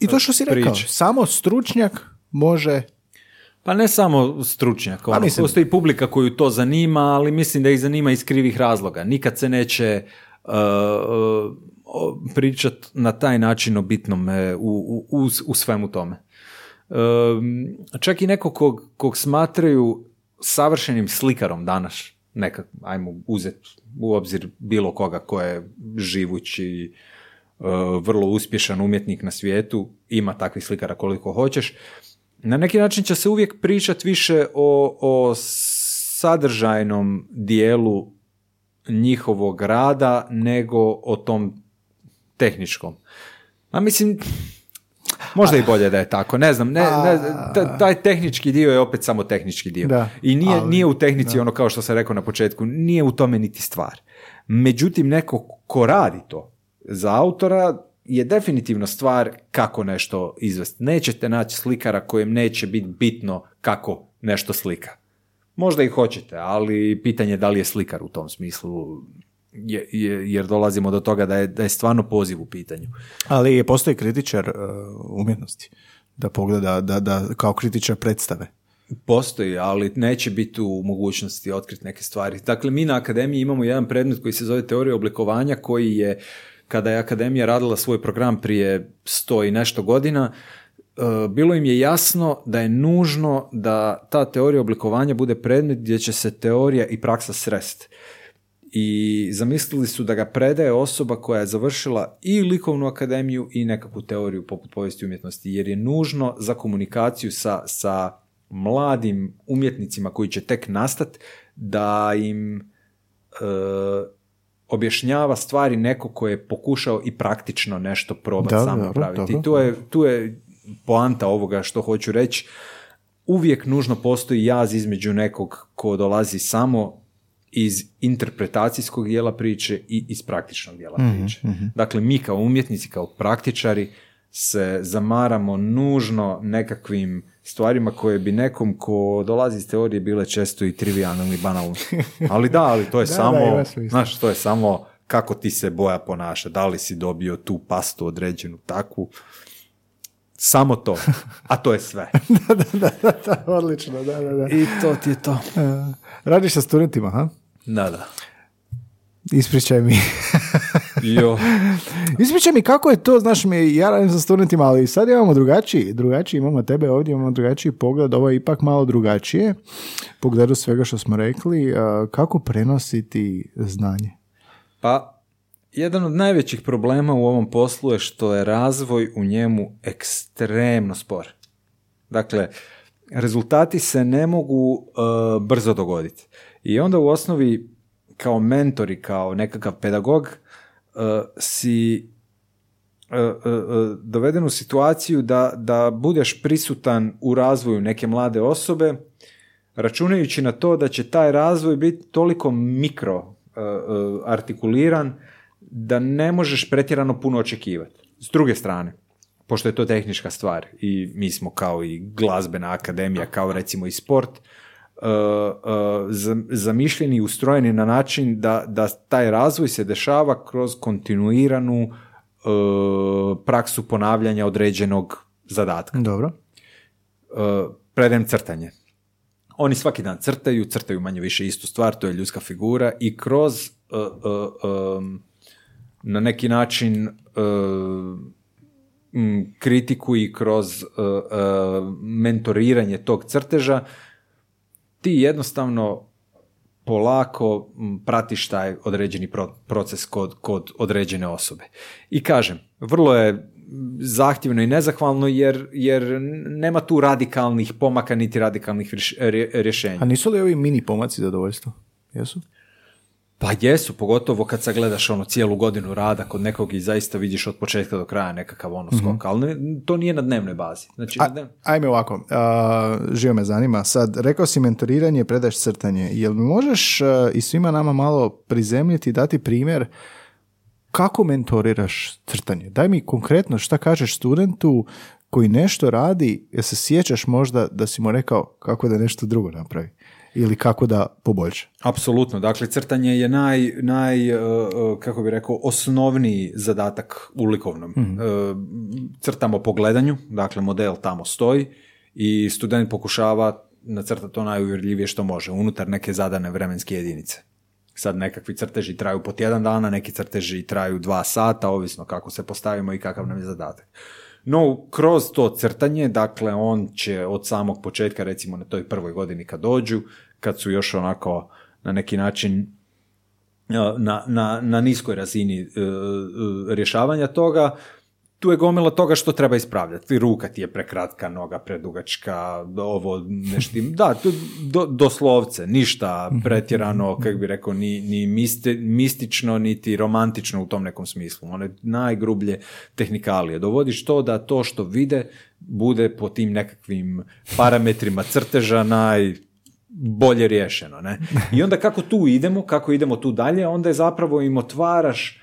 I to što si rekao, priče. samo stručnjak može... Pa ne samo stručnjak, ono, mislim- postoji publika koju to zanima, ali mislim da ih zanima iz krivih razloga. Nikad se neće uh, uh, pričat na taj način o bitnome u, u, u, u svemu tome. Um, čak i neko kog, kog smatraju savršenim slikarom danas, nekak, ajmo uzeti u obzir bilo koga ko je živući, uh, vrlo uspješan umjetnik na svijetu, ima takvih slikara koliko hoćeš, na neki način će se uvijek pričat više o, o sadržajnom dijelu njihovog rada nego o tom tehničkom. A mislim, možda i bolje da je tako, ne znam, ne, ne, ta- taj tehnički dio je opet samo tehnički dio. Da, I nije, ali- nije u tehnici ono kao što sam rekao na početku, nije u tome niti stvar. Međutim, neko ko radi to za autora je definitivno stvar kako nešto izvesti. Nećete naći slikara kojem neće biti bitno kako nešto slika. Možda i hoćete, ali pitanje je da li je slikar u tom smislu, je, je- jer dolazimo do toga da je, da je stvarno poziv u pitanju. Ali postoji kritičar uh, umjetnosti da pogleda, da, da kao kritičar predstave. Postoji, ali neće biti u mogućnosti otkriti neke stvari. Dakle, mi na akademiji imamo jedan predmet koji se zove teorija oblikovanja, koji je, kada je akademija radila svoj program prije sto i nešto godina, e, bilo im je jasno da je nužno da ta teorija oblikovanja bude predmet gdje će se teorija i praksa sresti i zamislili su da ga predaje osoba koja je završila i likovnu akademiju i nekakvu teoriju poput povijesti umjetnosti, jer je nužno za komunikaciju sa, sa mladim umjetnicima koji će tek nastat da im e, objašnjava stvari neko ko je pokušao i praktično nešto probati sam napraviti. I tu je, tu je poanta ovoga što hoću reći. Uvijek nužno postoji jaz između nekog ko dolazi samo iz interpretacijskog dijela priče i iz praktičnog dijela mhm, priče. Mhm. Dakle, mi kao umjetnici, kao praktičari se zamaramo nužno nekakvim stvarima koje bi nekom ko dolazi iz teorije bile često i trivialne ili banalne. Ali da, ali to je samo, znaš, to je samo kako ti se boja ponaša, da li si dobio tu pastu određenu takvu, samo to, a to je sve. da, da, da, da, odlično, da, da, da. I to ti je to. E, radiš sa studentima, ha? Da, da. Ispričaj mi. jo. Ispričaj mi kako je to, znaš mi, ja radim sa studentima, ali sad imamo drugačiji, drugačiji, imamo tebe ovdje, imamo drugačiji pogled, ovo je ipak malo drugačije, pogledu svega što smo rekli, kako prenositi znanje? Pa, jedan od najvećih problema u ovom poslu je što je razvoj u njemu ekstremno spor. Dakle, rezultati se ne mogu uh, brzo dogoditi. I onda u osnovi kao mentori, kao nekakav pedagog uh, si uh, uh, doveden u situaciju da, da budeš prisutan u razvoju neke mlade osobe, računajući na to da će taj razvoj biti toliko mikro artikuliran da ne možeš pretjerano puno očekivati. S druge strane, pošto je to tehnička stvar i mi smo kao i glazbena akademija, kao recimo i sport, zamišljeni i ustrojeni na način da, da taj razvoj se dešava kroz kontinuiranu uh, praksu ponavljanja određenog zadatka. Dobro. Predajem crtanje. Oni svaki dan crtaju, crtaju manje više istu stvar, to je ljudska figura i kroz na neki način kritiku i kroz mentoriranje tog crteža ti jednostavno polako pratiš taj određeni proces kod, kod određene osobe. I kažem, vrlo je zahtjevno i nezahvalno jer, jer nema tu radikalnih pomaka niti radikalnih rješenja. A nisu li ovi mini pomaci zadovoljstvo? Jesu? Pa jesu, pogotovo kad sagledaš ono cijelu godinu rada kod nekog i zaista vidiš od početka do kraja nekakav ono skok, mm ali to nije na dnevnoj bazi. Znači, A, Ajme ovako, uh, živo me zanima, sad rekao si mentoriranje, predaš crtanje, jel možeš i svima nama malo prizemljiti, dati primjer kako mentoriraš crtanje? Daj mi konkretno šta kažeš studentu koji nešto radi, jel se sjećaš možda da si mu rekao kako da nešto drugo napravi? Ili kako da poboljša? Apsolutno, dakle crtanje je naj, naj e, e, kako bi rekao, osnovniji zadatak u likovnom. mm Crtamo po gledanju, dakle model tamo stoji i student pokušava nacrtati to najuvjerljivije što može, unutar neke zadane vremenske jedinice. Sad nekakvi crteži traju po tjedan dana, neki crteži traju dva sata, ovisno kako se postavimo i kakav nam je zadatak. No, kroz to crtanje, dakle, on će od samog početka, recimo na toj prvoj godini kad dođu, kad su još onako na neki način na, na, na niskoj razini e, e, rješavanja toga, tu je gomila toga što treba ispravljati. Ruka ti je prekratka, noga predugačka, ovo neštim. Da, do, doslovce, ništa mhm. pretjerano, kako bi rekao, ni, ni mistično, niti romantično u tom nekom smislu. Je najgrublje tehnikalije. Dovodiš to da to što vide bude po tim nekakvim parametrima crteža naj bolje riješeno. Ne? I onda kako tu idemo, kako idemo tu dalje, onda je zapravo im otvaraš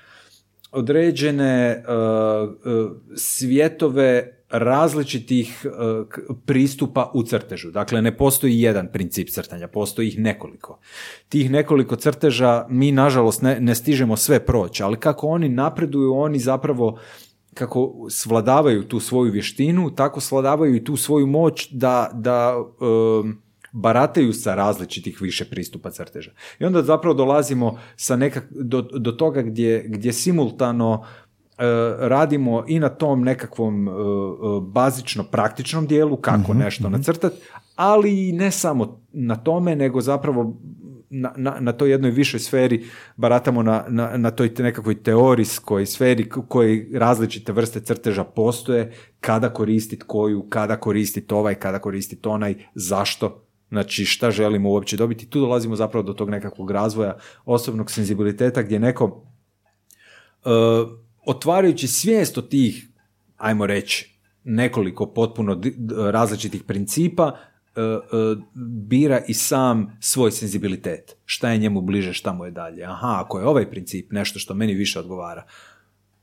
određene uh, uh, svjetove različitih uh, pristupa u crtežu. Dakle, ne postoji jedan princip crtanja, postoji ih nekoliko. Tih nekoliko crteža mi, nažalost, ne, ne stižemo sve proći, ali kako oni napreduju, oni zapravo kako svladavaju tu svoju vještinu, tako svladavaju i tu svoju moć da, da um, barataju sa različitih više pristupa crteža. I onda zapravo dolazimo sa nekak, do, do toga gdje, gdje simultano uh, radimo i na tom nekakvom uh, uh, bazično praktičnom dijelu kako Mhm, nešto nacrtati, ali i ne samo na tome, nego zapravo na, na, na toj jednoj višoj sferi baratamo na, na, na toj nekakvoj teorijskoj sferi k- koji različite vrste crteža postoje, kada koristiti koju, kada koristiti ovaj, kada koristiti onaj, zašto, znači šta želimo uopće dobiti. Tu dolazimo zapravo do tog nekakvog razvoja osobnog senzibiliteta gdje neko e, otvarajući svijest od tih, ajmo reći, nekoliko potpuno različitih principa, e, e, bira i sam svoj senzibilitet. Šta je njemu bliže, šta mu je dalje. Aha, ako je ovaj princip nešto što meni više odgovara,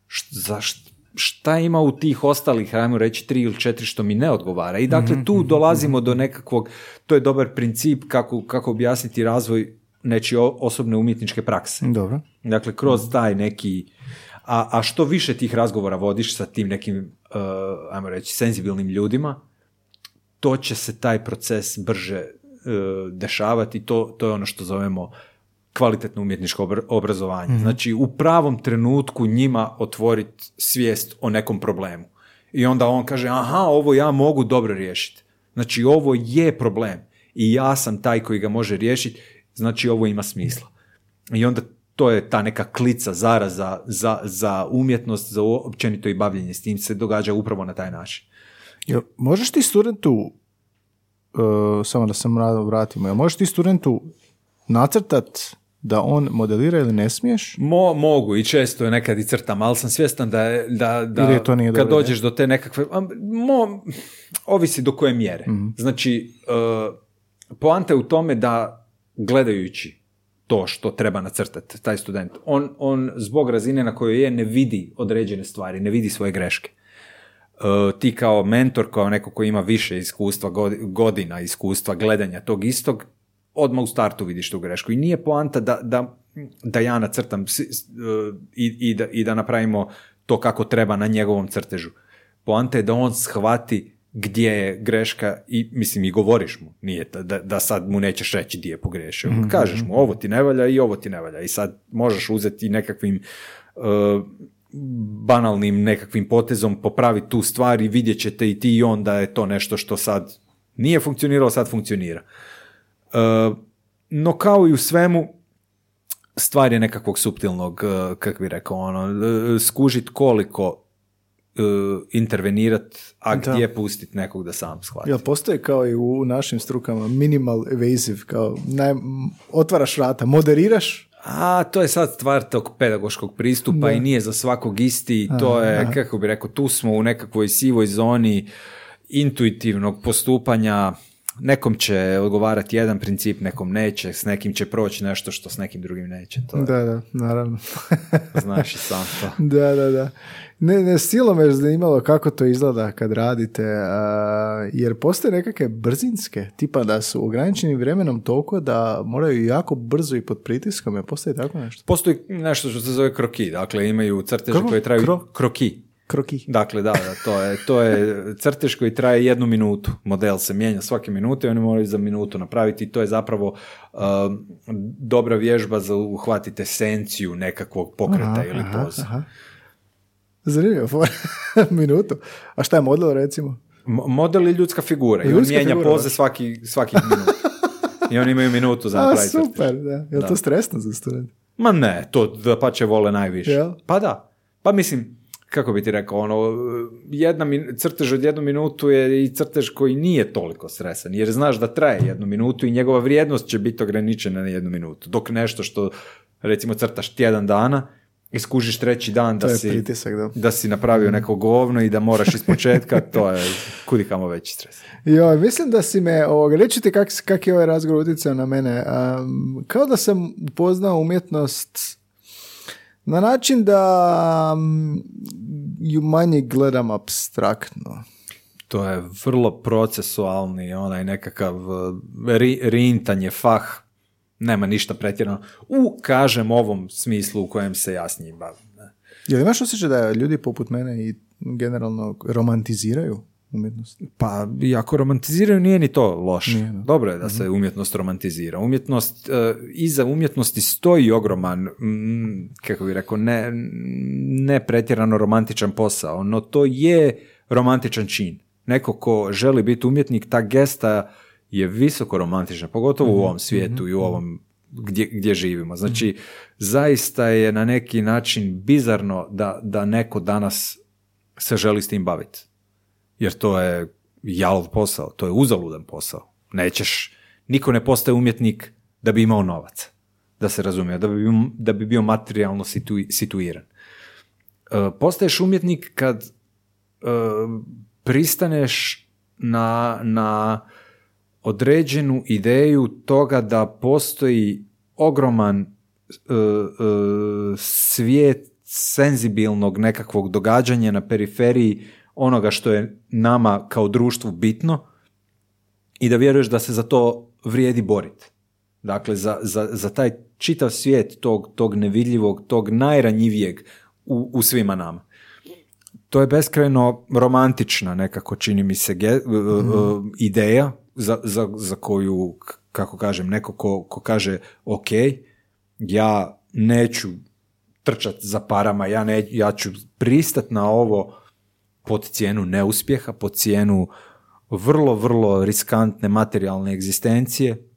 š- za š- šta ima u tih ostalih, ajmo reći, tri ili četiri što mi ne odgovara. I dakle, tu dolazimo do nekakvog, to je dobar princip kako, kako objasniti razvoj nečije osobne umjetničke prakse. Dobro. Dakle, kroz taj neki... A, a što više tih razgovora vodiš sa tim nekim, uh, ajmo reći, senzibilnim ljudima, to će se taj proces brže uh, dešavati. To, to je ono što zovemo kvalitetno umjetničko obr- obrazovanje. Znači, u pravom trenutku njima otvoriti svijest o nekom problemu. I onda on kaže, aha, ovo ja mogu dobro riješiti. Znači, ovo je problem. I ja sam taj koji ga može riješiti, znači ovo ima smisla. I onda to je ta neka klica, zaraza za, za umjetnost, za općenito i bavljenje s tim se događa upravo na taj način. Jel, možeš ti studentu, uh, samo da se vratimo, jel možeš ti studentu nacrtat da on modelira ili ne smiješ? Mo, mogu i često je nekad i crtam, ali sam svjestan da, je- da, da Ili to nije kad dođeš do te nekakve, mo, ovisi do koje mjere. Mhm. Znači, uh, poanta je u tome da gledajući to što treba nacrtati, taj student, on, on zbog razine na kojoj je ne vidi određene stvari, ne vidi svoje greške. Uh, ti kao mentor, kao neko koji ima više iskustva, godi- godina iskustva gledanja tog istog, odmah u startu vidiš tu grešku. I nije poanta da, da, da ja nacrtam uh, i, i, da, i da napravimo to kako treba na njegovom crtežu. Poanta je da on shvati gdje je greška i mislim i govoriš mu, nije da- da, sad mu nećeš reći gdje je pogriješio. Kažeš mu ovo ti ne valja i ovo ti ne valja i sad možeš uzeti nekakvim uh, banalnim nekakvim potezom popraviti tu stvar i vidjet ćete i ti i on da je to nešto što sad nije funkcioniralo, sad funkcionira. Uh, no kao i u svemu, stvar je nekakvog suptilnog, uh, kako bi rekao, ono, uh, skužit koliko uh, intervenirat, a Da. gdje pustit nekog da sam shvati. Jel postoji kao i u našim strukama minimal evasive, kao naj, otvaraš vrata, moderiraš, A, to je sad stvar tog pedagoškog pristupa i nije za svakog isti. To je, kako bi rekao, tu smo u nekakvoj sivoj zoni intuitivnog postupanja. Nekom će odgovarati jedan princip, nekom neće, s nekim će proći nešto što s nekim drugim neće. To je, Da, da, naravno. znaš i sam to. da, da, da. Ne, ne, stilo me je zanimalo kako to izgleda kad radite, a, jer postoje nekakve brzinske, tipa da su ograničeni vremenom toliko da moraju jako brzo i pod pritiskom, jer postoji tako nešto? Postoji nešto što se zove kroki, dakle imaju crteže koje traju Kro- kroki. Kroki. Dakle, da, da, to je, to je crtež koji traje jednu minutu. Model se mijenja svake minute i oni moraju za minutu napraviti i to je zapravo um, dobra vježba za uhvatiti esenciju nekakvog pokreta Aha, ili poza. aha. Zanimljivo, for- minutu. A šta je model recimo? Mo- Model je ljudska figura i on Ljudska mijenja figura, poze svaki, svaki minut. I oni imaju minutu za napraviti super, da. Je Da. to stresno za student? Ma ne, to da pa će vole najviše. Jel? Pa da. Pa mislim, kako bi ti rekao, ono, jedna min- crtež od jednu minutu je i crtež koji nije toliko stresan, jer znaš da traje jednu minutu i njegova vrijednost će biti ograničena na jednu minutu. Dok nešto što, recimo, crtaš tjedan dana, iskužiš treći dan da si, pritisak, da. da si napravio neko govno i da moraš iz početka, to je kudi kamo veći stres. Joj, mislim da si me, ovoga, reći ti kak, kak je ovaj razgovor utjecao na mene. Um, kao da sam upoznao umjetnost na način da um, ju manje gledam abstraktno. To je vrlo procesualni, onaj nekakav uh, ri, rintanje, fah, nema ništa pretjerano. U, kažem, ovom smislu u kojem se ja s njim bavim. Jel imaš osjećaj da ljudi poput mene i generalno romantiziraju umjetnost? Pa, i ako romantiziraju, nije ni to loše. Nije, da. Dobro je da se umjetnost romantizira. Umjetnost, e, iza umjetnosti stoji ogroman, mm, kako bi rekao, ne, ne pretjerano romantičan posao, no to je romantičan čin. Neko ko želi biti umjetnik, ta gesta je visoko romantična, pogotovo u ovom svijetu i u ovom gdje, gdje živimo. Znači, zaista je na neki način bizarno da, da neko danas se želi s tim baviti. Jer to je jalov posao, to je uzaludan posao. Nećeš, niko ne postaje umjetnik da bi imao novac, da se razumije, da bi, da bi bio materijalno situ- situiran. E, postaješ umjetnik kad e, pristaneš na, na određenu ideju toga da postoji ogroman e, e, svijet senzibilnog nekakvog događanja na periferiji onoga što je nama kao društvu bitno i da vjeruješ da se za to vrijedi boriti. Dakle, za, za, za taj čitav svijet tog, tog nevidljivog, tog najranjivijeg u, u svima nama. To je beskrajno romantična nekako, čini mi se, ge- uh, ideja za, za, za koju, kako kažem, neko ko, ko kaže ok, ja neću trčat za parama, ja, ne, ja ću pristat na ovo pod cijenu neuspjeha, pod cijenu vrlo, vrlo riskantne materijalne egzistencije,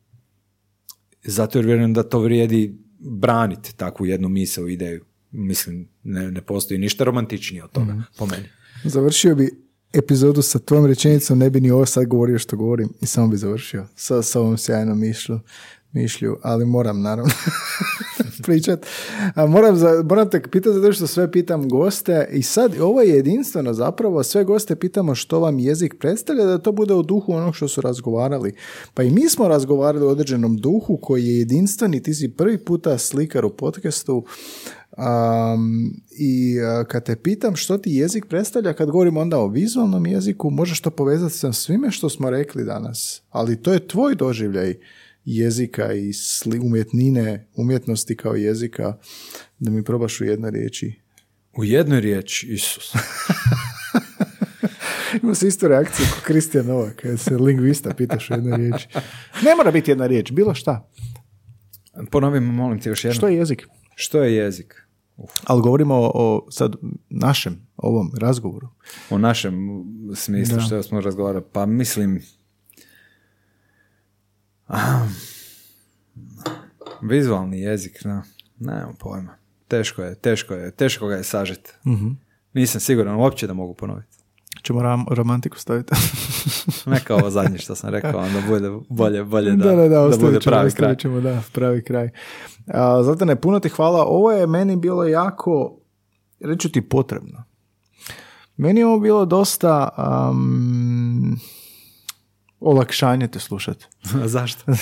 zato jer vjerujem da to vrijedi braniti takvu jednu misao ideju. Mislim, ne, ne postoji ništa romantičnije od toga, po meni. Završio bi epizodu sa tvojom rečenicom, ne bi ni ovo sad govorio što govorim i samo bi završio sa, sa ovom sjajnom mišlju, mišlju, ali moram naravno pričat. A moram, za, moram te pitati zato što sve pitam goste i sad ovo je jedinstveno zapravo, sve goste pitamo što vam jezik predstavlja, da to bude u duhu onog što su razgovarali. Pa i mi smo razgovarali o određenom duhu koji je jedinstven i ti si prvi puta slikar u podcastu Um, I uh, kad te pitam što ti jezik predstavlja, kad govorimo onda o vizualnom jeziku, možeš to povezati sa svime što smo rekli danas. Ali to je tvoj doživljaj jezika i sli, umjetnine, umjetnosti kao jezika, da mi probaš u jednoj riječi. U jednoj riječi, Isus. Ima se isto reakciju kao Kristijan Novak, kad se lingvista pitaš u jednoj riječi. Ne mora biti jedna riječ, bilo šta. Ponovim, molim te još jednom. Što je jezik? Što je jezik? Uf. Ali govorimo o, o sad našem, ovom razgovoru. U našem smislu Da. što smo razgovarali. Pa mislim... Vizualni jezik, no. nemam pojma. Teško je, teško je, teško ga je sažeti. Nisam siguran uopće da mogu ponoviti. Ćemo ram, romantiku staviti. Neka ovo zadnje što sam rekao, onda bude bolje, bolje da, da, da, da, ostavit bude ćemo, pravi kraj. ćemo, da, pravi kraj. A, Zlatane, puno ti hvala. Ovo je meni bilo jako, reću ti, potrebno. Meni je ovo bilo dosta um, olakšanje te slušati. Zašto?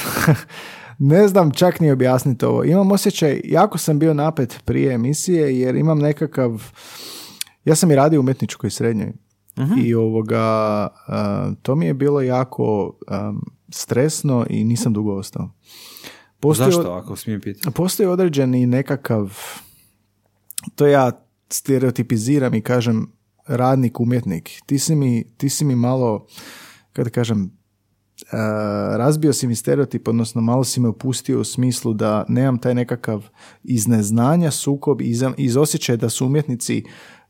ne znam čak ni objasniti ovo. Imam osjećaj, jako sam bio napet prije emisije jer imam nekakav, ja sam i radio u umjetničkoj srednjoj i ovoga, a, to mi je bilo jako am, stresno i nisam dugo ostao. Postoji Zašto, ako smijem pitati? Postoji određeni nekakav, to ja stereotipiziram i kažem radnik, umjetnik. Ti si mi, ti si mi malo, kada kažem, a, razbio si mi stereotip, odnosno malo si me upustio u smislu da nemam taj nekakav iz neznanja sukob, iz, iz osjećaja da su umjetnici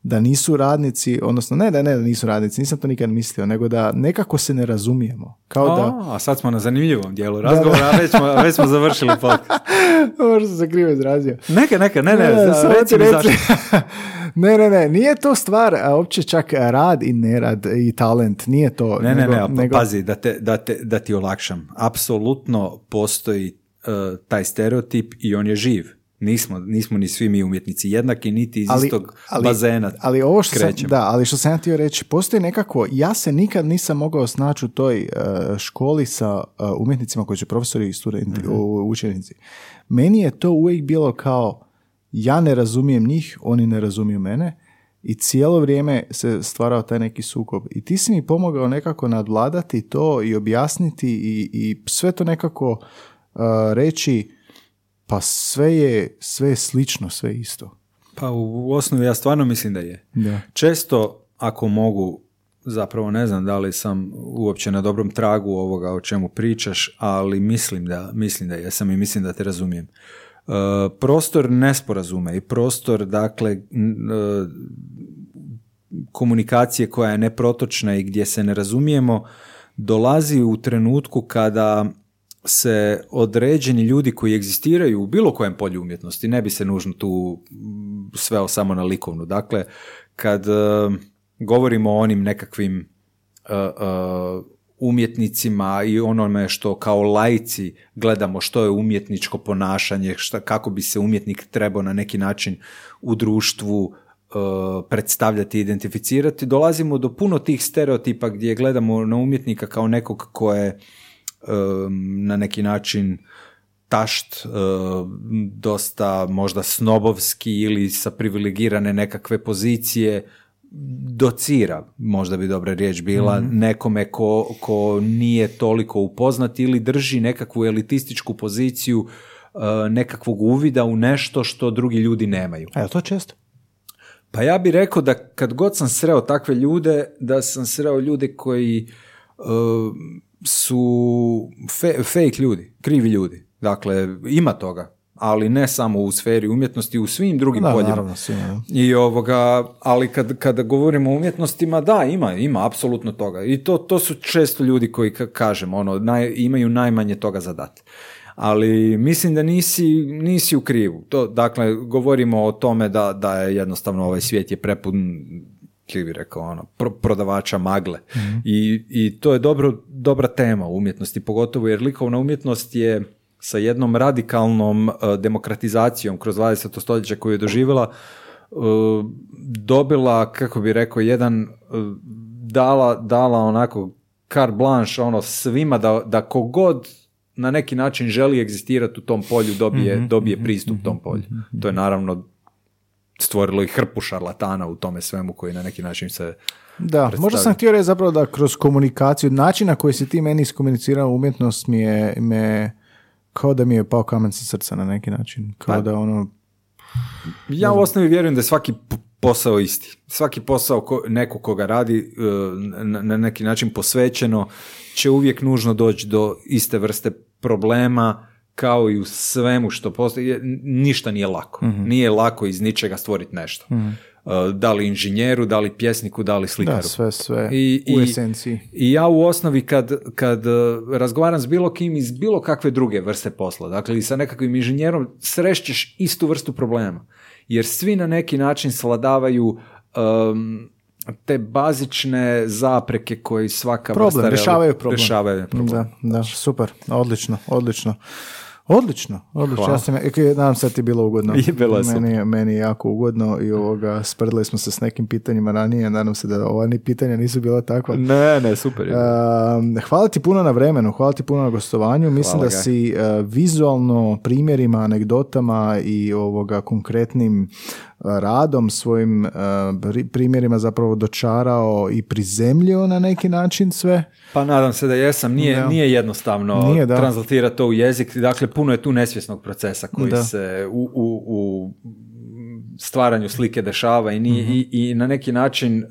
da nisu radnici, odnosno ne da ne da nisu radnici, nisam to nikad mislio, nego da nekako se ne razumijemo. Kao da, A, a sad smo na zanimljivom dijelu razgovora, a već smo, a već smo završili podcast. možda sam se krivo izrazio. Neka, neka, ne, ne, Ne, za- samo reci mi zašto. ne, ne, ne, nije to stvar a, uopće čak rad i nerad i talent, nije to. Ne, nego, ne, ne, pa nego- pazi, da, te, da, te, da ti olakšam. Apsolutno postoji e, taj stereotip i on je živ. Nismo, nismo ni svi mi umjetnici jednaki, niti iz istog bazena ali ovo što sam, krećemo. da, ali što sam ja htio reći, postoji nekako, ja se nikad nisam mogao snaći u toj e, školi sa e, umjetnicima koji su profesori i studenti, Mhm. u- učenici. Meni je to uvijek bilo kao, ja ne razumijem njih, oni ne razumiju mene i cijelo vrijeme se stvarao taj neki sukob. I ti si mi pomogao nekako nadvladati to i objasniti i, i sve to nekako e, reći, pa sve je, sve je slično, sve je isto. Pa u osnovi ja stvarno mislim da je. Da. Često, ako mogu, zapravo ne znam da li sam uopće na dobrom tragu ovoga o čemu pričaš, ali mislim da, mislim da jesam i mislim da te razumijem. E, prostor nesporazume i prostor, dakle, e, komunikacije koja je neprotočna i gdje se ne razumijemo, dolazi u trenutku kada se određeni ljudi koji egzistiraju u bilo kojem polju umjetnosti, ne bi se nužno tu sveo samo na likovnu. Dakle, kad e, govorimo o onim nekakvim e, e, umjetnicima i onome što kao laici gledamo što je umjetničko ponašanje, šta, kako bi se umjetnik trebao na neki način u društvu predstavljati i identificirati, dolazimo do puno tih stereotipa gdje gledamo na umjetnika kao nekog ko je na neki način tašt, dosta možda snobovski ili sa privilegirane nekakve pozicije, docira, možda bi dobra riječ bila, nekome ko, ko nije toliko upoznat ili drži nekakvu elitističku poziciju nekakvog uvida u nešto što drugi ljudi nemaju. A je to često? Pa ja bih rekao da kad god sam sreo takve ljude, da sam sreo ljude koji uh, su fe- fake ljudi, krivi ljudi. Dakle, ima toga, ali ne samo u sferi umjetnosti, u svim drugim Da, poljima. naravno, svima, da. I ovoga, ali kad, kada govorimo o umjetnostima, da, ima, ima apsolutno toga. I to, to su često ljudi koji, ka- kažem, ono, naj, imaju najmanje toga za dati. Ali mislim da nisi, nisi u krivu. To, dakle, govorimo o tome da, da je jednostavno ovaj svijet je prepun kako bi rekao, ono, pro- prodavača magle. I, I to je dobro, dobra tema u umjetnosti, pogotovo jer likovna umjetnost je sa jednom radikalnom eh, demokratizacijom kroz 20. stoljeće koju je doživjela, eh, dobila, kako bi rekao, jedan eh, dala, dala onako carte blanche ono svima da, da kogod na neki način želi egzistirati u tom polju dobije, dobije pristup tom polju. To je naravno stvorilo i hrpu šarlatana u tome svemu koji na neki način se Da, možda sam htio reći zapravo da kroz komunikaciju, način na koji si ti meni iskomunicirao umjetnost mi je, me, kao da mi je pao kamen sa srca na neki način. Kao Pa- da ono, Ja u osnovi vjerujem da je svaki posao isti. Svaki posao ko, neko koga radi e, na, na neki način posvećeno će uvijek nužno doći do iste vrste problema kao i u svemu što postoji. Ništa nije lako. Nije lako iz ničega stvoriti nešto. E, Da li inženjeru, da li pjesniku, da li slikaru. da, sve, sve I, u i- esenciji. I ja u osnovi kad, kad uh, razgovaram s bilo kim iz bilo kakve druge vrste posla, dakle i sa nekakvim inženjerom, srešćeš istu vrstu problema. Jer svi na neki način svladavaju um, te bazične zapreke koji svaka Problem, vrsta... rješavaju problem. Rješavaju problem. Da, da, super, odlično, odlično. Odlično, odlično. Hvala. Ja sam, e, nadam se da ti je bilo ugodno. I bilo je meni, je- meni je jako ugodno i ovoga, sprdili smo se s nekim pitanjima ranije, nadam se da ova ni pitanja nisu bila takva. Ne, ne, super. je. Um, hvala ti puno na vremenu, hvala ti puno na gostovanju. Mislim Hvala da ga. si uh, vizualno primjerima, anegdotama i ovoga konkretnim uh, radom, svojim pri- primjerima zapravo dočarao i prizemljio na neki način sve. Pa nadam se da jesam. Nije, Da. nije jednostavno Nije, da. translatirati to u jezik. Dakle, puno je tu nesvjesnog procesa koji Da. se u, u, u stvaranju slike dešava i, nije, Mhm. i, i na neki način e,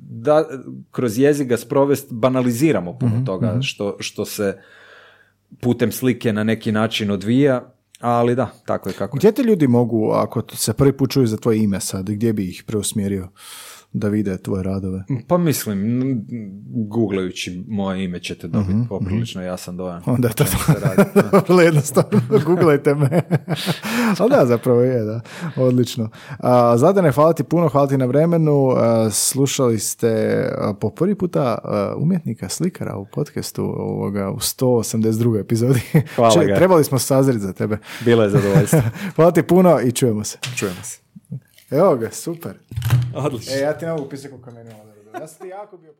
da kroz jezik ga sprovest banaliziramo puno Mhm, toga što, što se putem slike na neki način odvija, ali da, tako je kako je. Gdje te ljudi mogu, ako se prvi put čuju za tvoje ime sad, gdje bi ih preusmjerio da vide tvoje radove? Pa mislim, googlajući moje ime ćete dobiti poprilično jasan dojam. Onda je to vrlo jednostavno, googlajte me. Ali da, zapravo je, da. Odlično. Zadane, hvala ti puno, hvala ti na vremenu. Slušali ste po prvi puta umjetnika, slikara u podcastu ovoga, u 182. epizodi. Hvala Če- ga. Trebali smo sazriti za tebe. Bilo je zadovoljstvo. Hvala ti puno i čujemo se. Čujemo se. Evo ga, super. Odlično. E, ja ti ne mogu pisati koliko meni. Ja sam ti jako bio...